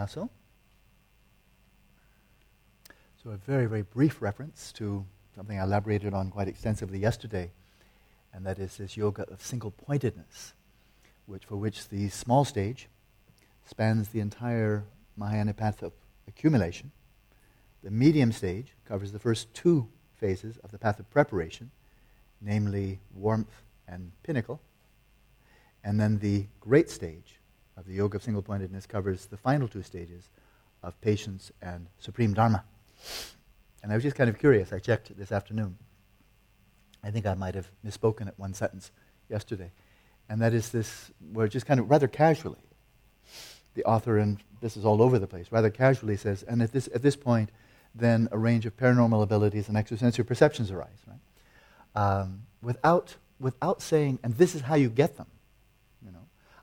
Lasso. So, a very, very brief reference to something I elaborated on quite extensively yesterday, and that is this yoga of single pointedness, which, for which the small stage spans the entire Mahayana path of accumulation. The medium stage covers the first two phases of the path of preparation, namely warmth and pinnacle. And then the great stage of the yoga of single pointedness covers the final two stages of patience and supreme dharma. And I was just kind of curious. I checked this afternoon. I think I might have misspoken at one sentence yesterday. And that is this, where just kind of rather casually, the author, and this is all over the place, rather casually says, and at this, at this point, then a range of paranormal abilities and extrasensory perceptions arise, right? Um, without, without saying, and this is how you get them.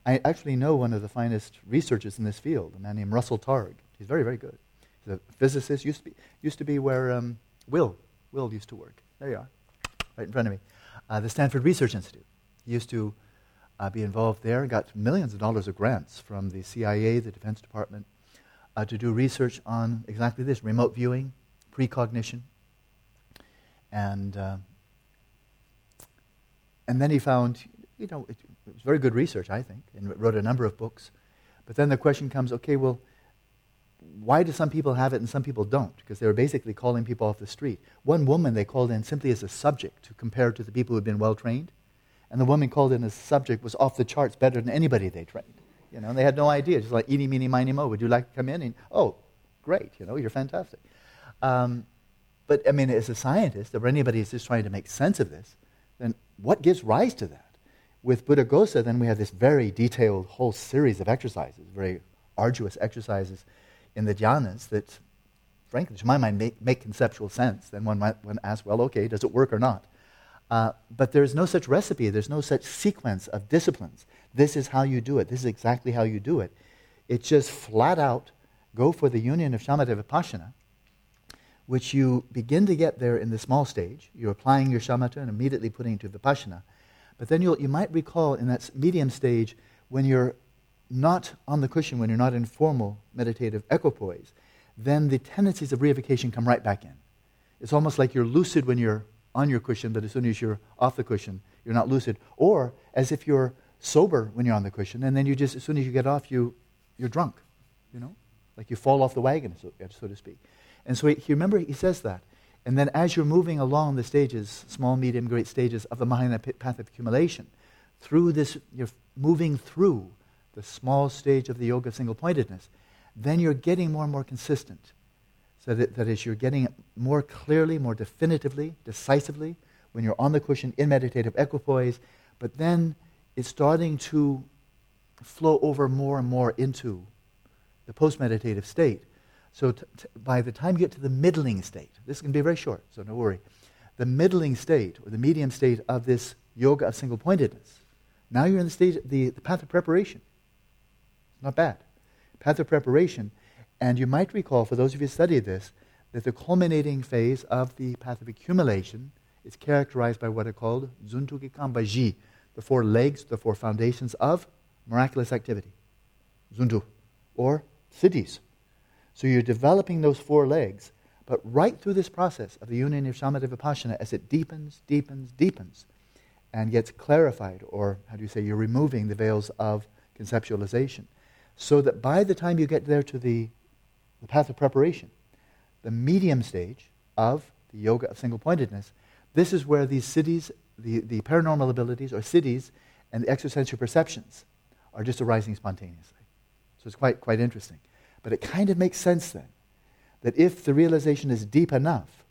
I actually know one of the finest researchers in this field, a man named Russell Targ. He's very, very good He's a physicist, used to be, used to be where um, Will, Will used to work. There you are, right in front of me. Uh, the Stanford Research Institute. He used to uh, be involved there and got millions of dollars of grants from the CIA, the Defense Department, uh, to do research on exactly this remote viewing, precognition. And, uh, and then he found, you know, it, it was very good research, I think, and wrote a number of books. But then the question comes okay, well, why do some people have it and some people don't? Because they were basically calling people off the street. One woman they called in simply as a subject to compare to the people who had been well trained. And the woman called in as a subject was off the charts better than anybody they trained. You know, and they had no idea. Just like, eeny, meeny, miny, mo. Would you like to come in? And, oh, great. You know, you're fantastic. Um, but, I mean, as a scientist, or anybody who's just trying to make sense of this, then what gives rise to that? With Buddha Buddhaghosa, then we have this very detailed whole series of exercises, very arduous exercises in the jhanas that, frankly, to my mind, make, make conceptual sense. Then one might one ask, well, okay, does it work or not? Uh, but there's no such recipe, there's no such sequence of disciplines. This is how you do it, this is exactly how you do it. It's just flat out go for the union of shamatha vipassana, which you begin to get there in the small stage. You're applying your shamatha and immediately putting it to vipassana. But then you might recall in that medium stage when you're not on the cushion, when you're not in formal meditative equipoise, then the tendencies of reification come right back in. It's almost like you're lucid when you're on your cushion, but as soon as you're off the cushion, you're not lucid. Or as if you're sober when you're on the cushion, and then you just, as soon as you get off, you, you're drunk, you know? Like you fall off the wagon, so, so to speak. And so he, remember, he says that. And then as you're moving along the stages, small, medium, great stages of the Mahayana path of accumulation, through this, you're moving through the small stage of the yoga of single pointedness, then you're getting more and more consistent. So that, that is, you're getting more clearly, more definitively, decisively when you're on the cushion in meditative equipoise, but then it's starting to flow over more and more into the post meditative state. So t- t- by the time you get to the middling state, this can be very short, so don't worry. The middling state or the medium state of this yoga of single pointedness, now you're in the stage, the, the path of preparation. Not bad. Path of preparation. And you might recall, for those of you who studied this, that the culminating phase of the path of accumulation is characterized by what are called Zuntuki Kambaji, the four legs, the four foundations of miraculous activity. Zuntu, or siddhis. So you're developing those four legs, but right through this process of the union of shamatha vipassana, as it deepens, deepens, deepens, and gets clarified, or how do you say, you're removing the veils of conceptualization so that by the time you get there to the, the path of preparation, the medium stage of the yoga of single pointedness, this is where these siddhis, the, the paranormal abilities or siddhis, and the extrasensory perceptions are just arising spontaneously. So it's quite, quite interesting. But it kind of makes sense then that if the realization is deep enough,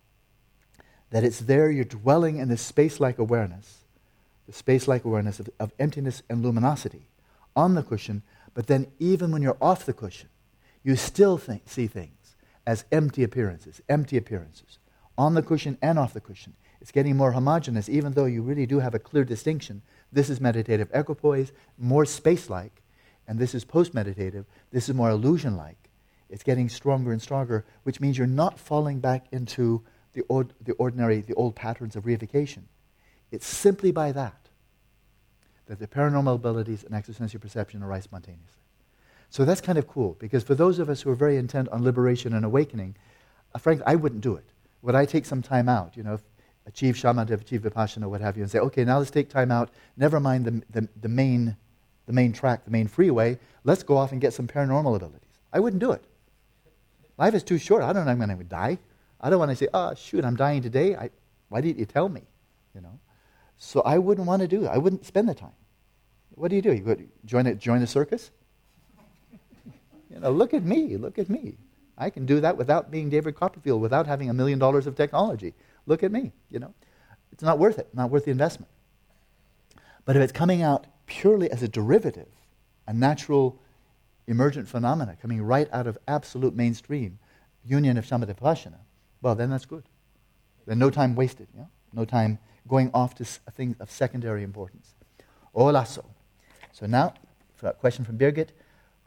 that it's there, you're dwelling in this space like awareness, the space like awareness of, of emptiness and luminosity on the cushion but then, even when you're off the cushion, you still think, see things as empty appearances, empty appearances, on the cushion and off the cushion. It's getting more homogeneous, even though you really do have a clear distinction. This is meditative equipoise, more space like, and this is post meditative. This is more illusion like. It's getting stronger and stronger, which means you're not falling back into the, the ordinary, the old patterns of reification. It's simply by that that the paranormal abilities and extrasensory perception arise spontaneously. So that's kind of cool because for those of us who are very intent on liberation and awakening, uh, frankly, I wouldn't do it. Would I take some time out, you know, achieve shamatha, achieve vipassana, what have you, and say, okay, now let's take time out. Never mind the, the, the, main, the main track, the main freeway. Let's go off and get some paranormal abilities. I wouldn't do it. Life is too short. I don't know when I'm going to die. I don't want to say, oh, shoot, I'm dying today. I, why didn't you tell me? You know? So I wouldn't want to do it. I wouldn't spend the time. What do you do? You go join a, join a circus? you know, look at me. Look at me. I can do that without being David Copperfield, without having a million dollars of technology. Look at me. You know, it's not worth it. Not worth the investment. But if it's coming out purely as a derivative, a natural emergent phenomena coming right out of absolute mainstream union of shamatha vipassana, well, then that's good. Then no time wasted. Yeah? No time going off to things of secondary importance. Olaso. So now, for question from Birgit,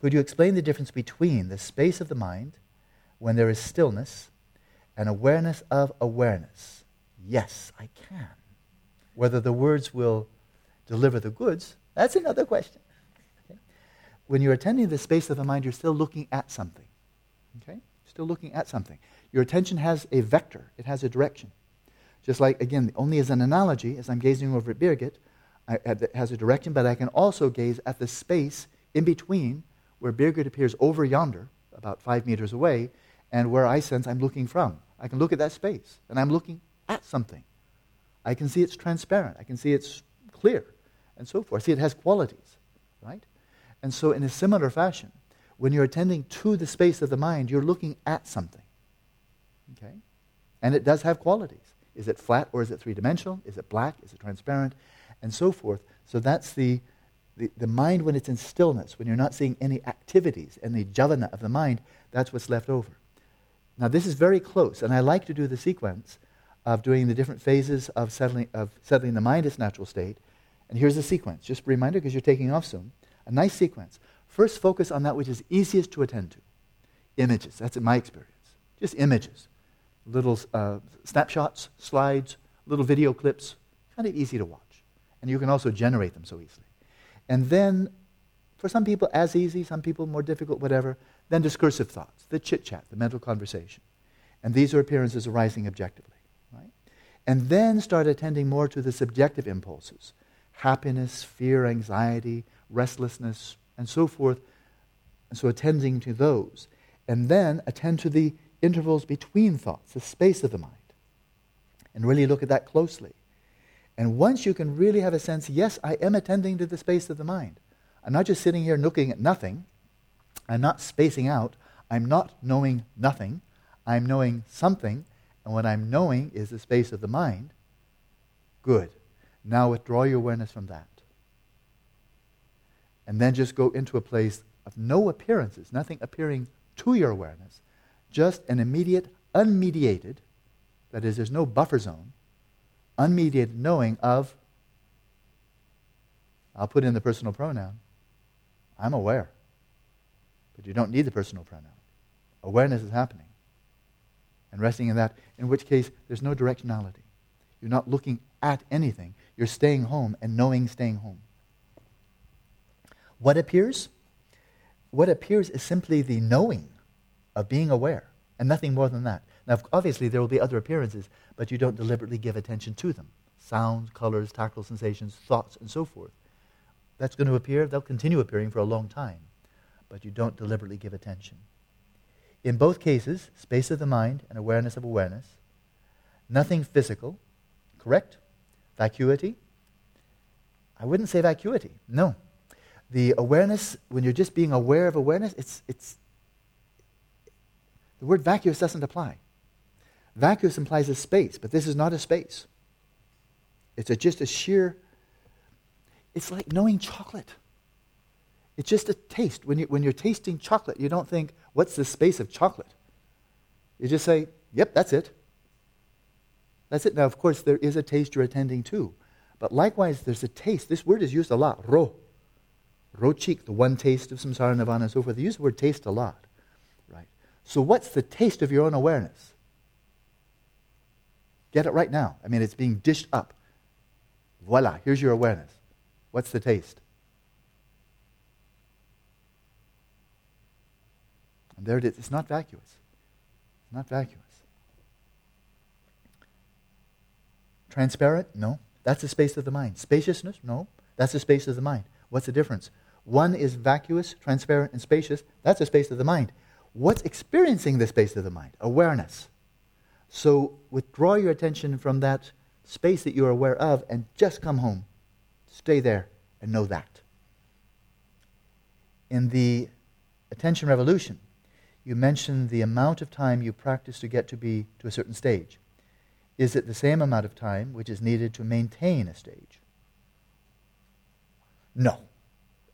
could you explain the difference between the space of the mind when there is stillness and awareness of awareness? Yes, I can. Whether the words will deliver the goods, that's another question. When you're attending the space of the mind, you're still looking at something. Okay? Still looking at something. Your attention has a vector, it has a direction. Just like, again, only as an analogy, as I'm gazing over at Birgit, it has a direction, but I can also gaze at the space in between where Birgit appears over yonder, about five meters away, and where I sense I'm looking from. I can look at that space, and I'm looking at something. I can see it's transparent. I can see it's clear, and so forth. See, it has qualities, right? And so, in a similar fashion, when you're attending to the space of the mind, you're looking at something. Okay? And it does have qualities. Is it flat or is it three dimensional? Is it black? Is it transparent? and so forth. So that's the, the, the mind when it's in stillness, when you're not seeing any activities, any javana of the mind, that's what's left over. Now, this is very close, and I like to do the sequence of doing the different phases of settling, of settling the mind its natural state. And here's the sequence. Just a reminder, because you're taking off soon. A nice sequence. First, focus on that which is easiest to attend to. Images. That's in my experience. Just images. Little uh, snapshots, slides, little video clips. Kind of easy to watch. And you can also generate them so easily. And then, for some people, as easy, some people more difficult, whatever, then discursive thoughts, the chit chat, the mental conversation. And these are appearances arising objectively. Right? And then start attending more to the subjective impulses happiness, fear, anxiety, restlessness, and so forth. And so attending to those. And then attend to the intervals between thoughts, the space of the mind. And really look at that closely. And once you can really have a sense, yes, I am attending to the space of the mind. I'm not just sitting here looking at nothing. I'm not spacing out. I'm not knowing nothing. I'm knowing something. And what I'm knowing is the space of the mind. Good. Now withdraw your awareness from that. And then just go into a place of no appearances, nothing appearing to your awareness, just an immediate, unmediated, that is, there's no buffer zone, unmediated knowing of, I'll put in the personal pronoun, I'm aware. But you don't need the personal pronoun. Awareness is happening. And resting in that, in which case there's no directionality. You're not looking at anything. You're staying home and knowing staying home. What appears? What appears is simply the knowing of being aware, and nothing more than that. Now, obviously, there will be other appearances, but you don't deliberately give attention to them. Sounds, colors, tactile sensations, thoughts, and so forth. That's going to appear, they'll continue appearing for a long time, but you don't deliberately give attention. In both cases, space of the mind and awareness of awareness, nothing physical, correct? Vacuity? I wouldn't say vacuity, no. The awareness, when you're just being aware of awareness, it's, it's the word vacuous doesn't apply. Vacuous implies a space, but this is not a space. It's a, just a sheer, it's like knowing chocolate. It's just a taste. When, you, when you're tasting chocolate, you don't think, what's the space of chocolate? You just say, yep, that's it. That's it. Now, of course, there is a taste you're attending to. But likewise, there's a taste. This word is used a lot. Ro. Rochik, the one taste of samsara, nirvana, and so forth. They use the word taste a lot. Right? So, what's the taste of your own awareness? Get it right now. I mean, it's being dished up. Voila, here's your awareness. What's the taste? And there it is. It's not vacuous. It's not vacuous. Transparent? No. That's the space of the mind. Spaciousness? No. That's the space of the mind. What's the difference? One is vacuous, transparent, and spacious. That's the space of the mind. What's experiencing the space of the mind? Awareness. So withdraw your attention from that space that you're aware of and just come home. Stay there and know that. In the attention revolution, you mentioned the amount of time you practice to get to be to a certain stage. Is it the same amount of time which is needed to maintain a stage? No.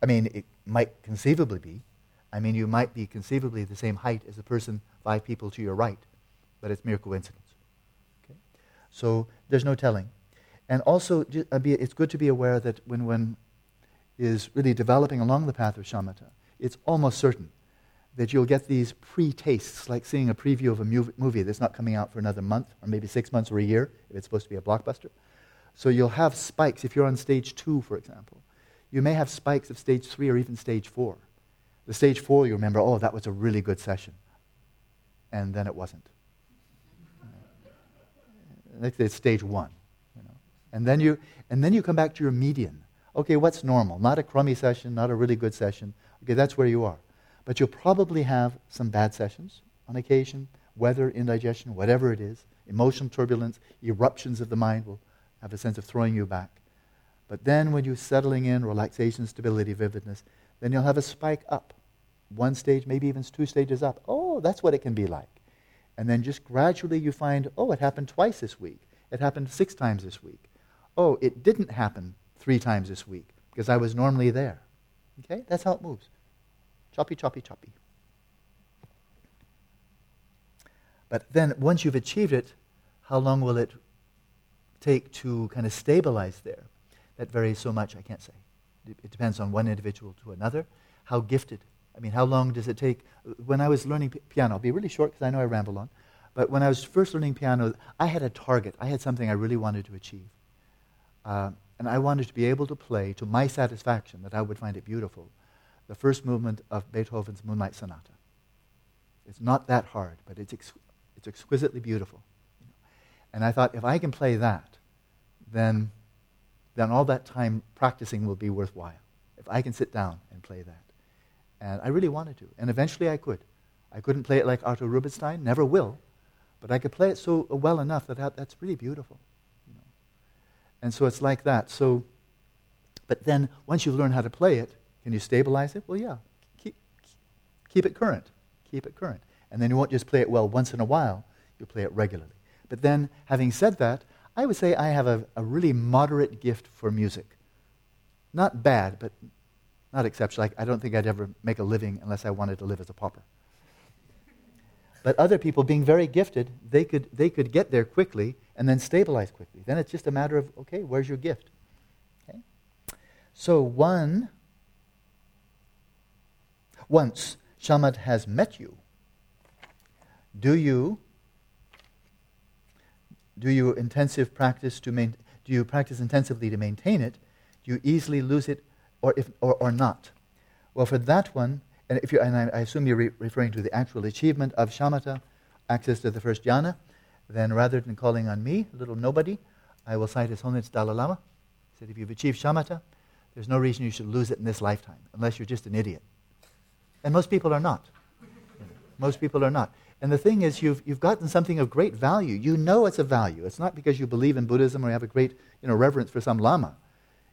I mean, it might conceivably be. I mean, you might be conceivably the same height as the person five people to your right, but it's mere coincidence. Okay? So there's no telling. And also, uh, it's good to be aware that when one is really developing along the path of shamatha, it's almost certain that you'll get these pre-tastes, like seeing a preview of a movie that's not coming out for another month, or maybe six months or a year, if it's supposed to be a blockbuster. So you'll have spikes. If you're on stage two, for example, you may have spikes of stage three or even stage four. The stage four, you remember, oh, that was a really good session. And then it wasn't. Next, it's stage one. You know. and, then you, and then you come back to your median. Okay, what's normal? Not a crummy session, not a really good session. Okay, that's where you are. But you'll probably have some bad sessions on occasion, weather, indigestion, whatever it is, emotional turbulence, eruptions of the mind will have a sense of throwing you back. But then when you're settling in, relaxation, stability, vividness, then you'll have a spike up. One stage, maybe even two stages up. Oh, that's what it can be like. And then just gradually you find, oh, it happened twice this week. It happened six times this week. Oh, it didn't happen three times this week because I was normally there. Okay? That's how it moves. Choppy, choppy, choppy. But then once you've achieved it, how long will it take to kind of stabilize there? That varies so much, I can't say. It depends on one individual to another. How gifted. I mean, how long does it take? When I was learning piano, I'll be really short because I know I ramble on. But when I was first learning piano, I had a target. I had something I really wanted to achieve. Uh, and I wanted to be able to play to my satisfaction, that I would find it beautiful, the first movement of Beethoven's Moonlight Sonata. It's not that hard, but it's, ex- it's exquisitely beautiful. And I thought, if I can play that, then, then all that time practicing will be worthwhile. If I can sit down and play that. And I really wanted to. And eventually I could. I couldn't play it like Arthur Rubinstein, never will, but I could play it so uh, well enough that, that that's really beautiful. You know? And so it's like that. So, but then once you learn how to play it, can you stabilize it? Well, yeah. Keep, keep it current. Keep it current. And then you won't just play it well once in a while, you'll play it regularly. But then, having said that, I would say I have a, a really moderate gift for music. Not bad, but not exceptional. I, I don't think I'd ever make a living unless I wanted to live as a pauper. But other people, being very gifted, they could, they could get there quickly and then stabilize quickly. Then it's just a matter of, okay, where's your gift? Okay? So, one once shamat has met you, do you do you intensive practice to main, do you practice intensively to maintain it? Do you easily lose it or, if, or, or not? Well, for that one, and, if you, and I, I assume you're re- referring to the actual achievement of shamatha, access to the first jhana, then rather than calling on me, little nobody, I will cite His Holiness Dalai Lama. He said, if you've achieved shamatha, there's no reason you should lose it in this lifetime, unless you're just an idiot. And most people are not. Most people are not. And the thing is, you've, you've gotten something of great value. You know it's a value. It's not because you believe in Buddhism or you have a great you know, reverence for some lama.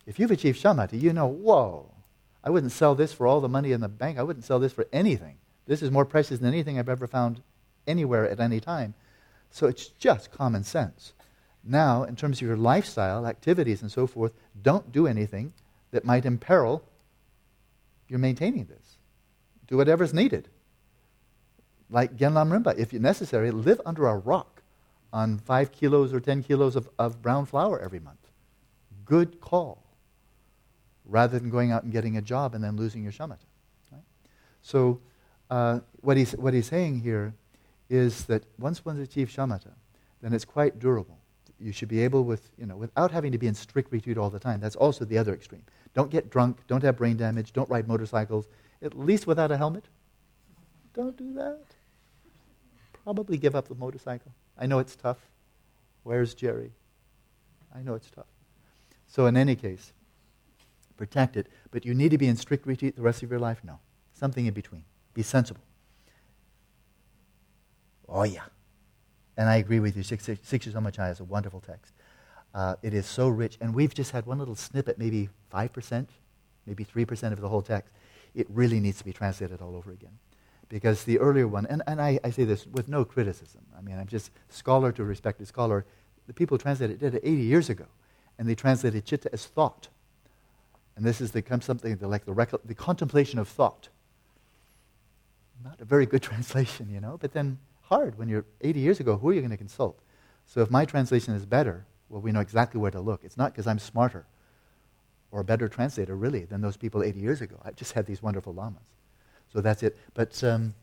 If you've achieved shamatha, you know, whoa, I wouldn't sell this for all the money in the bank. I wouldn't sell this for anything. This is more precious than anything I've ever found anywhere at any time. So it's just common sense. Now, in terms of your lifestyle, activities, and so forth, don't do anything that might imperil your maintaining this. Do whatever's needed. Like Gen Lamrimpa, if necessary, live under a rock on five kilos or ten kilos of, of brown flour every month. Good call. Rather than going out and getting a job and then losing your shamatha. Right? So, uh, what, he's, what he's saying here is that once one's achieved shamatha, then it's quite durable. You should be able, with, you know, without having to be in strict retreat all the time. That's also the other extreme. Don't get drunk, don't have brain damage, don't ride motorcycles, at least without a helmet. Don't do that. Probably give up the motorcycle. I know it's tough. Where's Jerry? I know it's tough. So, in any case, protect it. But you need to be in strict retreat the rest of your life? No. Something in between. Be sensible. Oh, yeah. And I agree with you. Six, six, Shikshasamuccaya is a wonderful text. Uh, it is so rich. And we've just had one little snippet, maybe 5%, maybe 3% of the whole text. It really needs to be translated all over again. Because the earlier one, and, and I, I say this with no criticism. I mean, I'm just scholar to respected scholar. The people translated it did it 80 years ago. And they translated chitta as thought. And this is the, something like the, rec- the contemplation of thought. Not a very good translation, you know, but then hard when you're 80 years ago. Who are you going to consult? So if my translation is better, well, we know exactly where to look. It's not because I'm smarter or a better translator, really, than those people 80 years ago. I just had these wonderful lamas. So that's it. But um,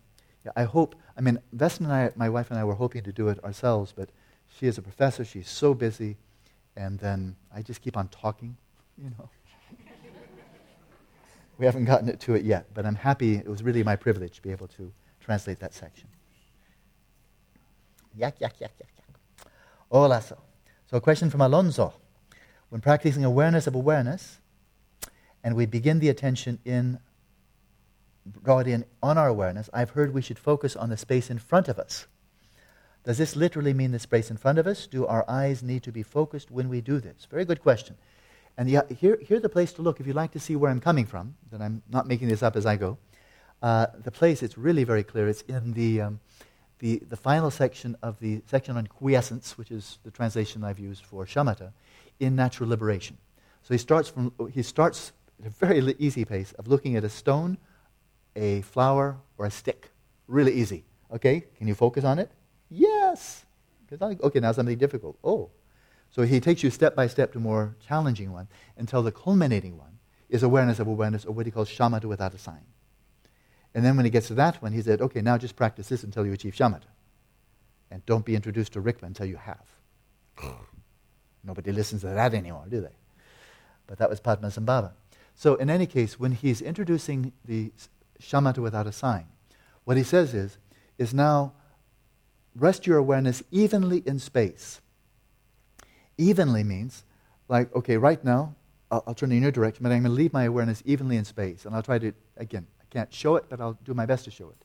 yeah, I hope, I mean, Vesna and I, my wife and I were hoping to do it ourselves, but she is a professor. She's so busy. And then I just keep on talking, you know. we haven't gotten it to it yet, but I'm happy. It was really my privilege to be able to translate that section. Yak, yak, yak, yak, yak. Hola, so. So, a question from Alonso. When practicing awareness of awareness, and we begin the attention in, brought in on our awareness, I've heard we should focus on the space in front of us. Does this literally mean the space in front of us? Do our eyes need to be focused when we do this? Very good question. And yeah, here, here's the place to look if you'd like to see where I'm coming from, that I'm not making this up as I go. Uh, the place, it's really very clear. It's in the, um, the, the final section of the section on quiescence, which is the translation I've used for shamatha, in natural liberation. So he starts, from, he starts at a very easy pace of looking at a stone, a flower, or a stick. Really easy. Okay, can you focus on it? Yes. Okay, now something difficult. Oh. So he takes you step by step to more challenging one until the culminating one is awareness of awareness, or what he calls shamatha without a sign. And then when he gets to that one, he said, okay, now just practice this until you achieve shamatha. And don't be introduced to Rigpa until you have. Nobody listens to that anymore, do they? But that was Padmasambhava. So in any case, when he's introducing the shamatha without a sign, what he says is, is now rest your awareness evenly in space. Evenly means, like, okay, right now, I'll, I'll turn in your direction, but I'm going to leave my awareness evenly in space. And I'll try to, again, I can't show it, but I'll do my best to show it.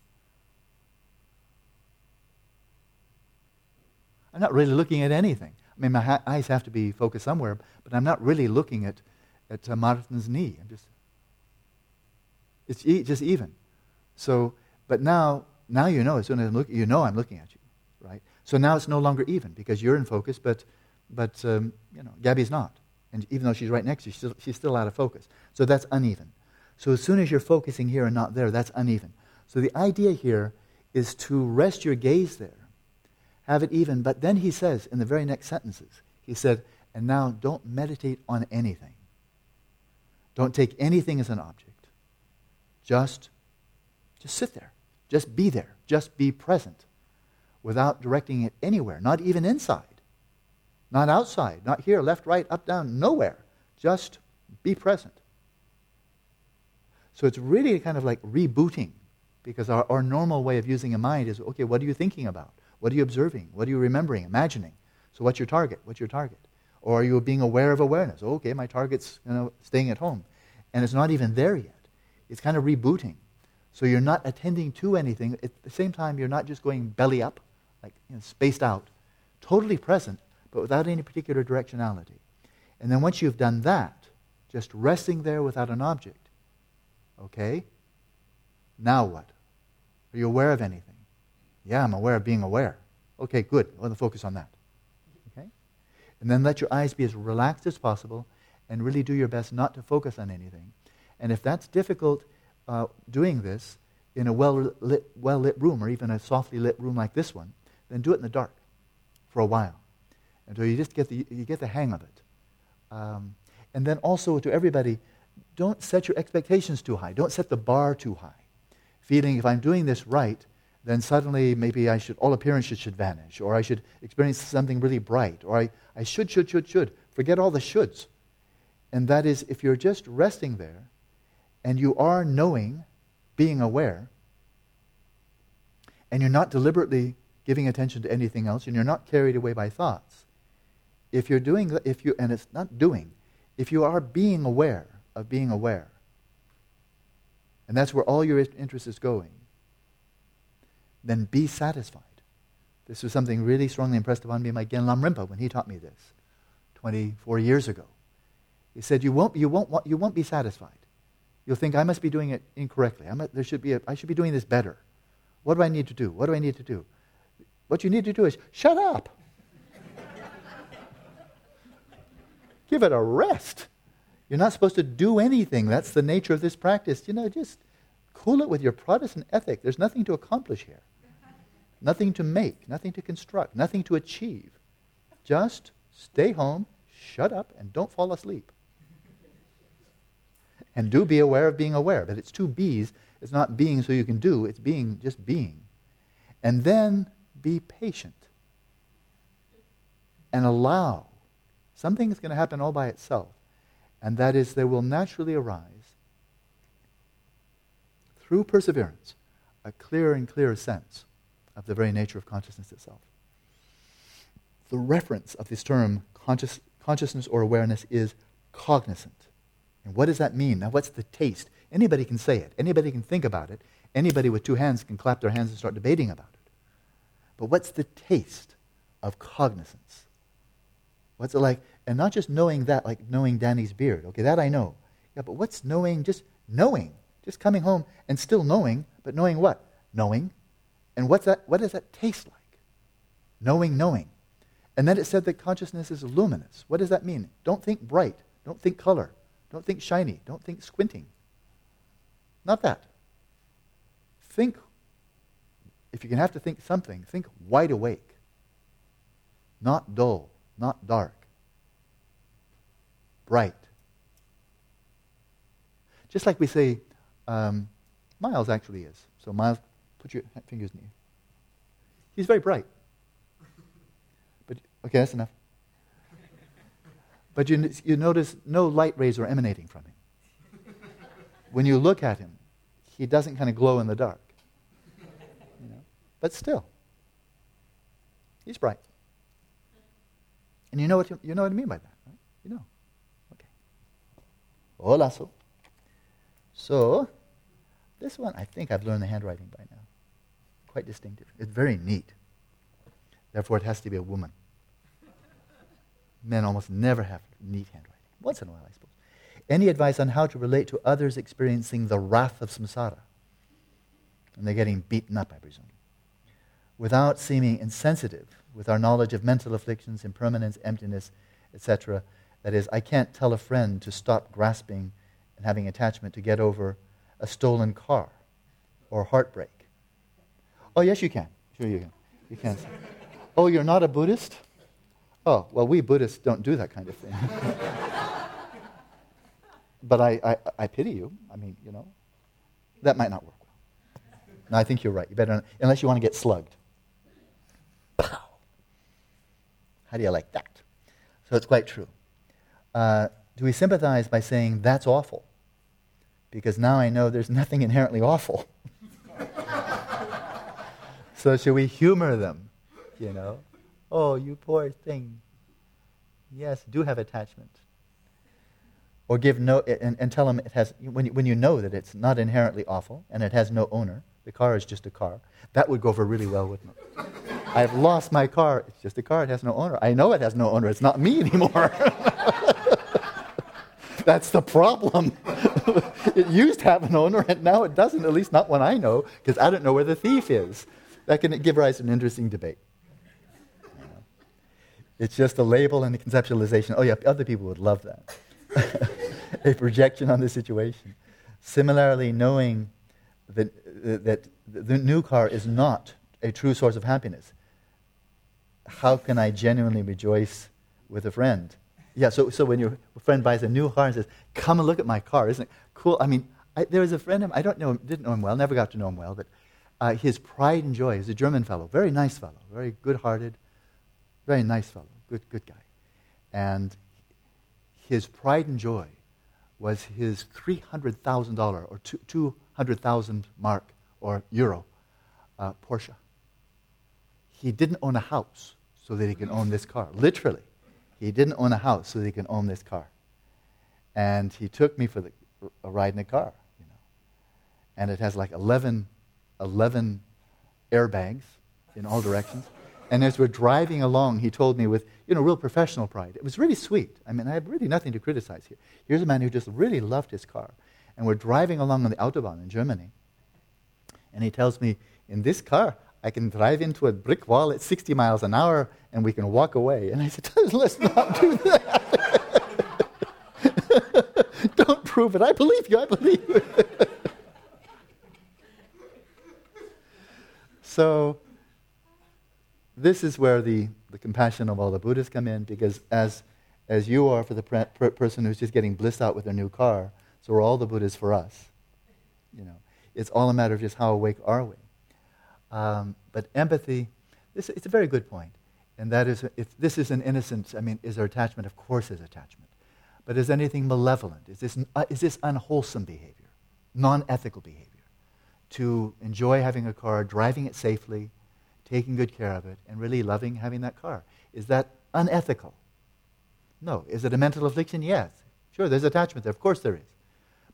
I'm not really looking at anything. I mean, my ha- eyes have to be focused somewhere, but I'm not really looking at, at uh, Martin's knee. I'm just, it's e- just even. So, but now, now you know, as soon as I'm looking, you know I'm looking at you, right? So now it's no longer even because you're in focus, but, but um, you know, Gabby's not. And even though she's right next to you, she's still, she's still out of focus. So that's uneven. So as soon as you're focusing here and not there, that's uneven. So the idea here is to rest your gaze there, have it even. But then he says in the very next sentences, he said, and now don't meditate on anything. Don't take anything as an object. Just, just sit there. Just be there. Just be present without directing it anywhere, not even inside, not outside, not here, left, right, up, down, nowhere. Just be present. So it's really kind of like rebooting because our, our normal way of using a mind is okay, what are you thinking about? What are you observing? What are you remembering, imagining? So what's your target? What's your target? Or are you being aware of awareness? Okay, my target's you know, staying at home. And it's not even there yet. It's kind of rebooting. So you're not attending to anything. At the same time, you're not just going belly up, like you know, spaced out, totally present, but without any particular directionality. And then once you've done that, just resting there without an object, Okay? Now what? Are you aware of anything? Yeah, I'm aware of being aware. Okay, good. I want to focus on that. Okay? And then let your eyes be as relaxed as possible and really do your best not to focus on anything. And if that's difficult uh, doing this in a well lit, well lit room or even a softly lit room like this one, then do it in the dark for a while until you just get the, you get the hang of it. Um, and then also to everybody, don't set your expectations too high. Don't set the bar too high. Feeling if I'm doing this right, then suddenly maybe I should, all appearances should vanish, or I should experience something really bright, or I, I should, should, should, should. Forget all the shoulds. And that is, if you're just resting there and you are knowing, being aware, and you're not deliberately giving attention to anything else, and you're not carried away by thoughts, if you're doing, if you, and it's not doing, if you are being aware of being aware, and that's where all your interest is going, then be satisfied. This was something really strongly impressed upon me by Gen Lamrimpa when he taught me this 24 years ago. He said, you won't, you won't, you won't be satisfied. You'll think, I must be doing it incorrectly. A, there should be a, I should be doing this better. What do I need to do? What do I need to do? What you need to do is shut up. Give it a rest. You're not supposed to do anything. That's the nature of this practice. You know, just cool it with your Protestant ethic. There's nothing to accomplish here, nothing to make, nothing to construct, nothing to achieve. Just stay home, shut up, and don't fall asleep. And do be aware of being aware. But it's two B's. It's not being so you can do, it's being just being. And then be patient and allow. Something is going to happen all by itself. And that is, there will naturally arise, through perseverance, a clearer and clearer sense of the very nature of consciousness itself. The reference of this term, conscious, consciousness or awareness, is cognizant. And what does that mean? Now, what's the taste? Anybody can say it, anybody can think about it, anybody with two hands can clap their hands and start debating about it. But what's the taste of cognizance? What's it like? And not just knowing that, like knowing Danny's beard. Okay, that I know. Yeah, but what's knowing, just knowing? Just coming home and still knowing, but knowing what? Knowing. And what's that, what does that taste like? Knowing, knowing. And then it said that consciousness is luminous. What does that mean? Don't think bright. Don't think color. Don't think shiny. Don't think squinting. Not that. Think if you can have to think something, think wide awake, not dull, not dark, bright. Just like we say, um, Miles actually is. So, Miles, put your fingers in you. He's very bright. But, okay, that's enough. But you, you notice no light rays are emanating from him. When you look at him, he doesn't kind of glow in the dark. But still, he's bright. And you know what you, you know what I mean by that, right? You know. Okay. Hola, so. So, this one, I think I've learned the handwriting by now. Quite distinctive. It's very neat. Therefore, it has to be a woman. Men almost never have neat handwriting. Once in a while, I suppose. Any advice on how to relate to others experiencing the wrath of samsara? And they're getting beaten up, I presume without seeming insensitive with our knowledge of mental afflictions, impermanence, emptiness, etc. That is, I can't tell a friend to stop grasping and having attachment to get over a stolen car or heartbreak. Oh, yes, you can. Sure, you can. You can. oh, you're not a Buddhist? Oh, well, we Buddhists don't do that kind of thing. but I, I, I pity you. I mean, you know, that might not work well. No, I think you're right. You better, unless you want to get slugged. Pow. How do you like that? So it's quite true. Uh, do we sympathize by saying, that's awful? Because now I know there's nothing inherently awful. so should we humor them? You know? Oh, you poor thing. Yes, do have attachment. Or give no, and, and tell them it has, when you, when you know that it's not inherently awful and it has no owner, the car is just a car, that would go over really well, wouldn't it? I've lost my car. It's just a car. It has no owner. I know it has no owner. It's not me anymore. That's the problem. it used to have an owner, and now it doesn't, at least not one I know, because I don't know where the thief is. That can give rise to an interesting debate. It's just a label and a conceptualization. Oh, yeah, other people would love that. a projection on the situation. Similarly, knowing that, that the new car is not a true source of happiness how can I genuinely rejoice with a friend? Yeah, so, so when your friend buys a new car and says, come and look at my car, isn't it cool? I mean, I, there was a friend I don't know, didn't know him well, never got to know him well, but uh, his pride and joy, he's a German fellow, very nice fellow, very good-hearted, very nice fellow, good, good guy. And his pride and joy was his $300,000 or 200,000 mark or euro uh, Porsche he didn't own a house so that he can own this car. Literally. He didn't own a house so that he can own this car. And he took me for the, a ride in a car, you know. And it has like 11, 11 airbags in all directions. And as we're driving along, he told me with, you know, real professional pride. It was really sweet. I mean, I have really nothing to criticize here. Here's a man who just really loved his car. And we're driving along on the Autobahn in Germany. And he tells me, in this car, I can drive into a brick wall at 60 miles an hour and we can walk away. And I said, let's not do that. Don't prove it. I believe you. I believe you. so, this is where the, the compassion of all the Buddhas come in because as, as you are for the pre- per- person who's just getting blissed out with their new car, so are all the Buddhas for us. You know, it's all a matter of just how awake are we. Um, but empathy, this, it's a very good point. And that is, if this is an innocence, I mean, is there attachment? Of course there's attachment. But is anything malevolent? Is this, uh, is this unwholesome behavior, non ethical behavior? To enjoy having a car, driving it safely, taking good care of it, and really loving having that car. Is that unethical? No. Is it a mental affliction? Yes. Sure, there's attachment there. Of course there is.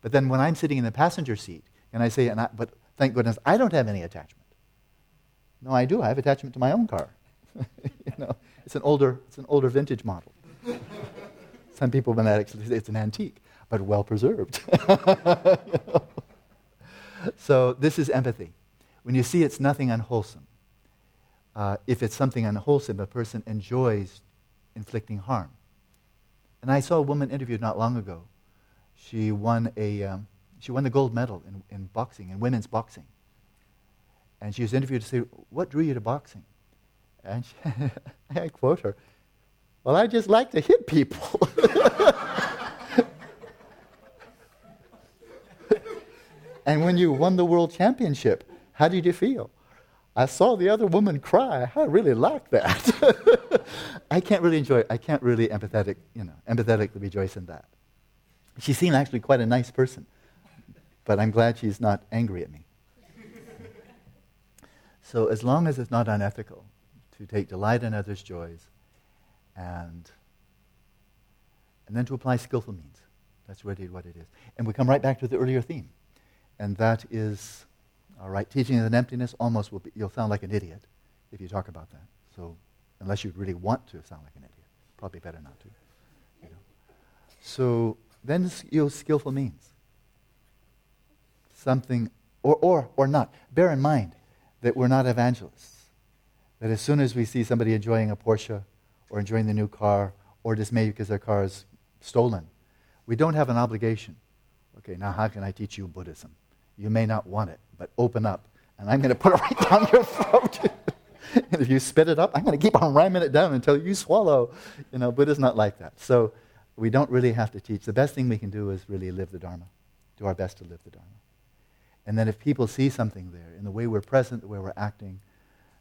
But then when I'm sitting in the passenger seat and I say, and I, but thank goodness I don't have any attachment. No, I do. I have attachment to my own car. you know, it's an older, it's an older vintage model. Some people have actually say it's an antique, but well preserved. you know? So this is empathy. When you see it's nothing unwholesome, uh, if it's something unwholesome, a person enjoys inflicting harm. And I saw a woman interviewed not long ago. She won a um, she won the gold medal in, in boxing, in women's boxing. And she was interviewed to say, What drew you to boxing? And she, I quote her, Well, I just like to hit people. and when you won the world championship, how did you feel? I saw the other woman cry. I really like that. I can't really enjoy it. I can't really empathetic, you know, empathetically rejoice in that. She seemed actually quite a nice person, but I'm glad she's not angry at me. So as long as it's not unethical to take delight in others' joys and, and then to apply skillful means. That's really what it is. And we come right back to the earlier theme. And that is, all right, teaching an emptiness almost will be, you'll sound like an idiot if you talk about that. So unless you really want to sound like an idiot, probably better not to. You know. So then use skillful means. Something, or, or, or not. Bear in mind, that we're not evangelists. That as soon as we see somebody enjoying a Porsche or enjoying the new car or dismayed because their car is stolen, we don't have an obligation. Okay, now how can I teach you Buddhism? You may not want it, but open up, and I'm going to put it right down your throat. and if you spit it up, I'm going to keep on ramming it down until you swallow. You know, Buddha's not like that. So we don't really have to teach. The best thing we can do is really live the Dharma, do our best to live the Dharma. And then if people see something there in the way we're present, the way we're acting,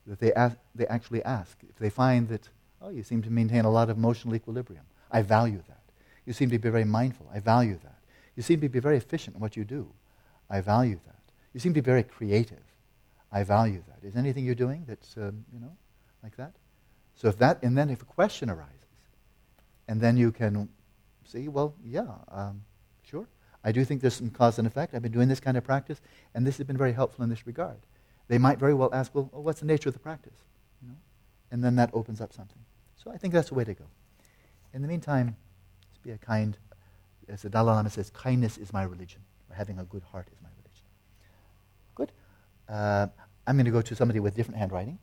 that they, ask, they actually ask. If they find that, oh, you seem to maintain a lot of emotional equilibrium, I value that. You seem to be very mindful, I value that. You seem to be very efficient in what you do, I value that. You seem to be very creative, I value that. Is anything you're doing that's, um, you know, like that? So if that, and then if a question arises, and then you can see, well, yeah, um, sure. I do think there's some cause and effect. I've been doing this kind of practice, and this has been very helpful in this regard. They might very well ask, well, what's the nature of the practice? You know? And then that opens up something. So I think that's the way to go. In the meantime, just be a kind, as the Dalai Lama says, kindness is my religion, having a good heart is my religion. Good. Uh, I'm going to go to somebody with different handwriting.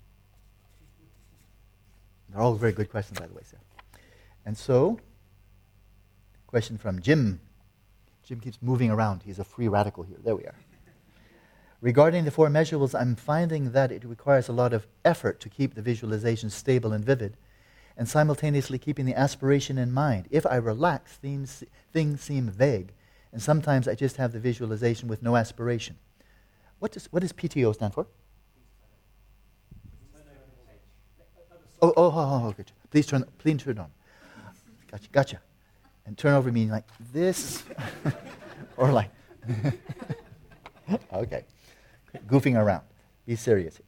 They're all very good questions, by the way, sir. And so, question from Jim Jim keeps moving around. He's a free radical here. There we are. Regarding the four measurables, I'm finding that it requires a lot of effort to keep the visualization stable and vivid, and simultaneously keeping the aspiration in mind. If I relax, things, things seem vague, and sometimes I just have the visualization with no aspiration. What does, what does PTO stand for? Oh, oh, oh, oh, oh, good. Please turn, please turn it on. Gotcha, gotcha and turn over meaning like this or like okay goofing around be serious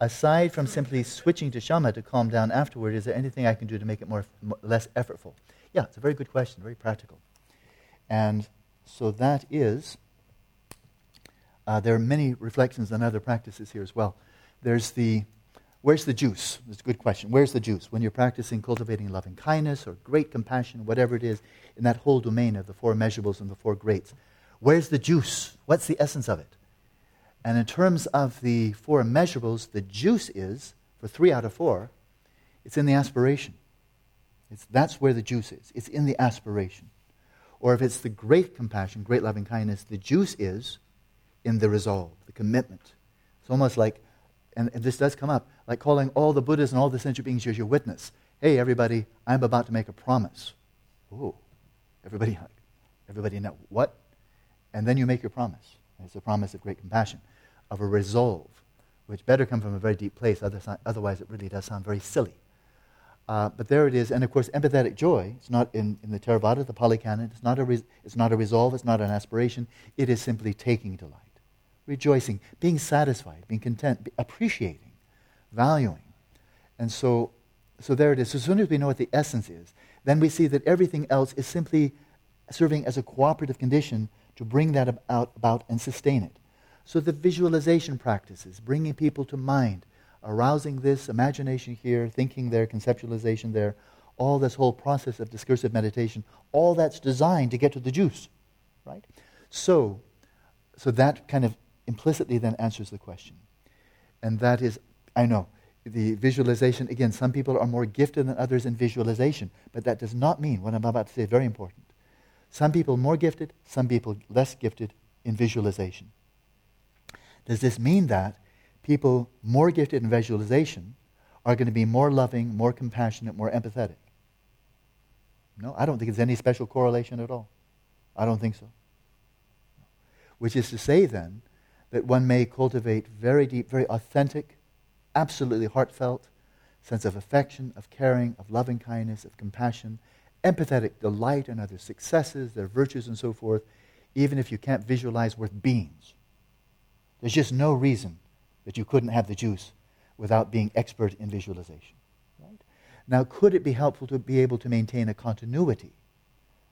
aside from simply switching to shamatha calm down afterward, is there anything I can do to make it more, more less effortful? Yeah, it's a very good question, very practical. And so that is, uh, there are many reflections on other practices here as well. There's the, where's the juice? It's a good question. Where's the juice? When you're practicing cultivating loving kindness or great compassion, whatever it is, in that whole domain of the four measurables and the four greats, where's the juice? What's the essence of it? And in terms of the four measurables, the juice is, for three out of four, it's in the aspiration. It's, that's where the juice is. It's in the aspiration. Or if it's the great compassion, great loving kindness, the juice is in the resolve, the commitment. It's almost like, and, and this does come up, like calling all the Buddhas and all the sentient beings as your witness. Hey, everybody, I'm about to make a promise. Oh, everybody, everybody know what? And then you make your promise. It's a promise of great compassion of a resolve, which better come from a very deep place, otherwise, it really does sound very silly. Uh, but there it is, and of course, empathetic joy, it's not in, in the Theravada, the Pali Canon, it's not, a res- it's not a resolve, it's not an aspiration, it is simply taking delight, rejoicing, being satisfied, being content, appreciating, valuing. And so, so there it is. So as soon as we know what the essence is, then we see that everything else is simply serving as a cooperative condition to bring that about and sustain it. So the visualization practices, bringing people to mind, arousing this imagination here, thinking there, conceptualization there, all this whole process of discursive meditation, all that's designed to get to the juice, right? So, so that kind of implicitly then answers the question. And that is, I know, the visualization, again, some people are more gifted than others in visualization, but that does not mean what I'm about to say very important. Some people more gifted, some people less gifted in visualization. Does this mean that people more gifted in visualization are going to be more loving, more compassionate, more empathetic? No, I don't think there's any special correlation at all. I don't think so. Which is to say, then, that one may cultivate very deep, very authentic, absolutely heartfelt sense of affection, of caring, of loving kindness, of compassion, empathetic delight in others' successes, their virtues, and so forth, even if you can't visualize worth beings. There's just no reason that you couldn't have the juice without being expert in visualization. Right? Now, could it be helpful to be able to maintain a continuity?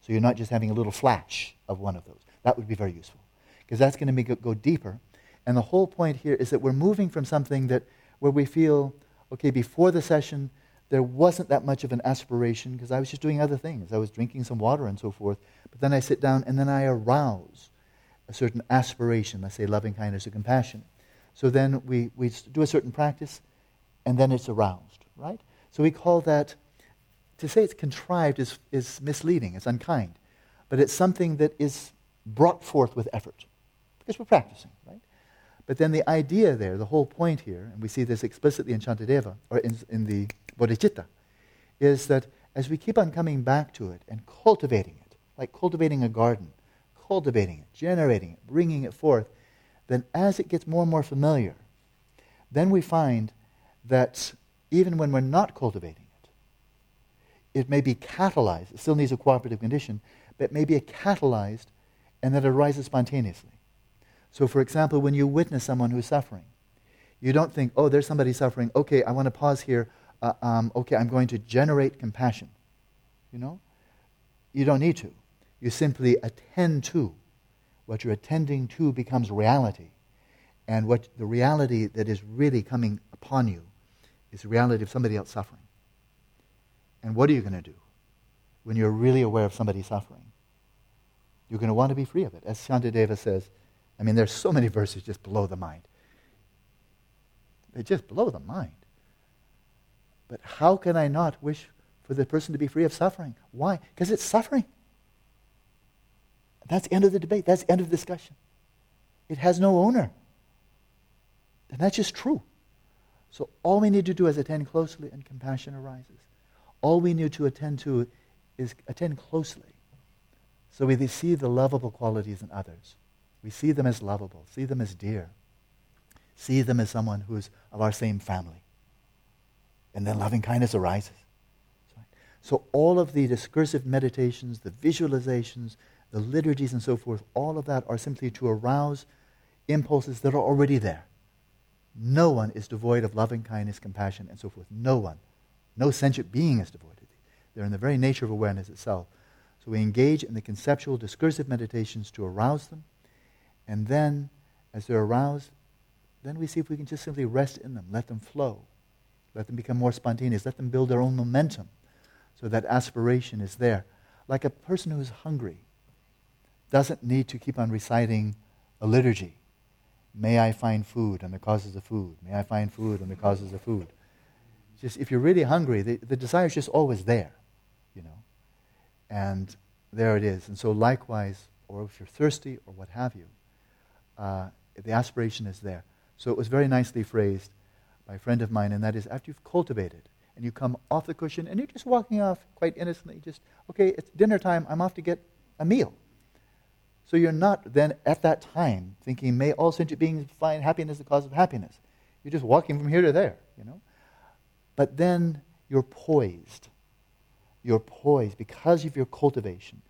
So you're not just having a little flash of one of those. That would be very useful. Because that's going to make it go deeper. And the whole point here is that we're moving from something that where we feel, okay, before the session, there wasn't that much of an aspiration because I was just doing other things. I was drinking some water and so forth. But then I sit down and then I arouse a certain aspiration, let's say loving kindness or compassion. So then we, we do a certain practice, and then it's aroused, right? So we call that, to say it's contrived is, is misleading, it's unkind. But it's something that is brought forth with effort, because we're practicing, right? But then the idea there, the whole point here, and we see this explicitly in Shantideva, or in, in the Bodhicitta, is that as we keep on coming back to it and cultivating it, like cultivating a garden, cultivating it, generating it, bringing it forth, then as it gets more and more familiar, then we find that even when we're not cultivating it, it may be catalyzed. It still needs a cooperative condition, but it may be catalyzed and that arises spontaneously. So, for example, when you witness someone who's suffering, you don't think, oh, there's somebody suffering. Okay, I want to pause here. Uh, um, okay, I'm going to generate compassion. You know? You don't need to. You simply attend to. What you're attending to becomes reality. And what the reality that is really coming upon you is the reality of somebody else suffering. And what are you going to do when you're really aware of somebody suffering? You're going to want to be free of it. As Shantideva says, I mean, there's so many verses just blow the mind. They just blow the mind. But how can I not wish for the person to be free of suffering? Why? Because it's suffering. That's the end of the debate. That's the end of discussion. It has no owner. And that's just true. So all we need to do is attend closely and compassion arises. All we need to attend to is attend closely. So we see the lovable qualities in others. We see them as lovable, see them as dear, see them as someone who is of our same family. And then loving kindness arises. So all of the discursive meditations, the visualizations, the liturgies and so forth, all of that are simply to arouse impulses that are already there. No one is devoid of loving kindness, compassion, and so forth. No one. No sentient being is devoid of these. They're in the very nature of awareness itself. So we engage in the conceptual discursive meditations to arouse them. And then, as they're aroused, then we see if we can just simply rest in them, let them flow, let them become more spontaneous, let them build their own momentum so that aspiration is there. Like a person who's hungry doesn't need to keep on reciting a liturgy. May I find food and the causes of food. May I find food and the causes of food. Just if you're really hungry, the, the desire is just always there, you know. And there it is. And so likewise, or if you're thirsty or what have you, uh, the aspiration is there. So it was very nicely phrased by a friend of mine, and that is after you've cultivated and you come off the cushion and you're just walking off quite innocently, just, okay, it's dinner time, I'm off to get a meal. So you're not then at that time thinking, may all sentient beings find happiness the cause of happiness. You're just walking from here to there, you know. But then you're poised. You're poised because of your cultivation.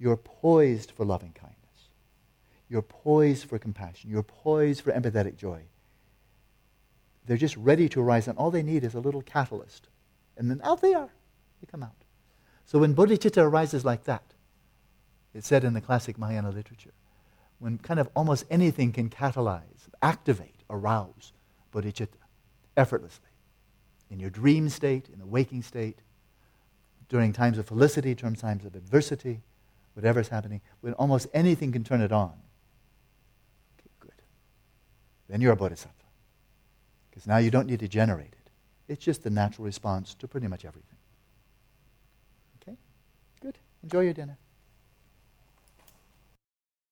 You're poised for loving kindness. You're poised for compassion. You're poised for empathetic joy. They're just ready to arise, and all they need is a little catalyst. And then out they are. They come out. So when bodhicitta arises like that, it's said in the classic Mahayana literature, when kind of almost anything can catalyze, activate, arouse bodhicitta effortlessly. In your dream state, in the waking state, during times of felicity, during times of adversity, whatever's happening, when almost anything can turn it on. Okay, good. Then you're a bodhisattva. Because now you don't need to generate it. It's just the natural response to pretty much everything. Okay? Good. Enjoy your dinner.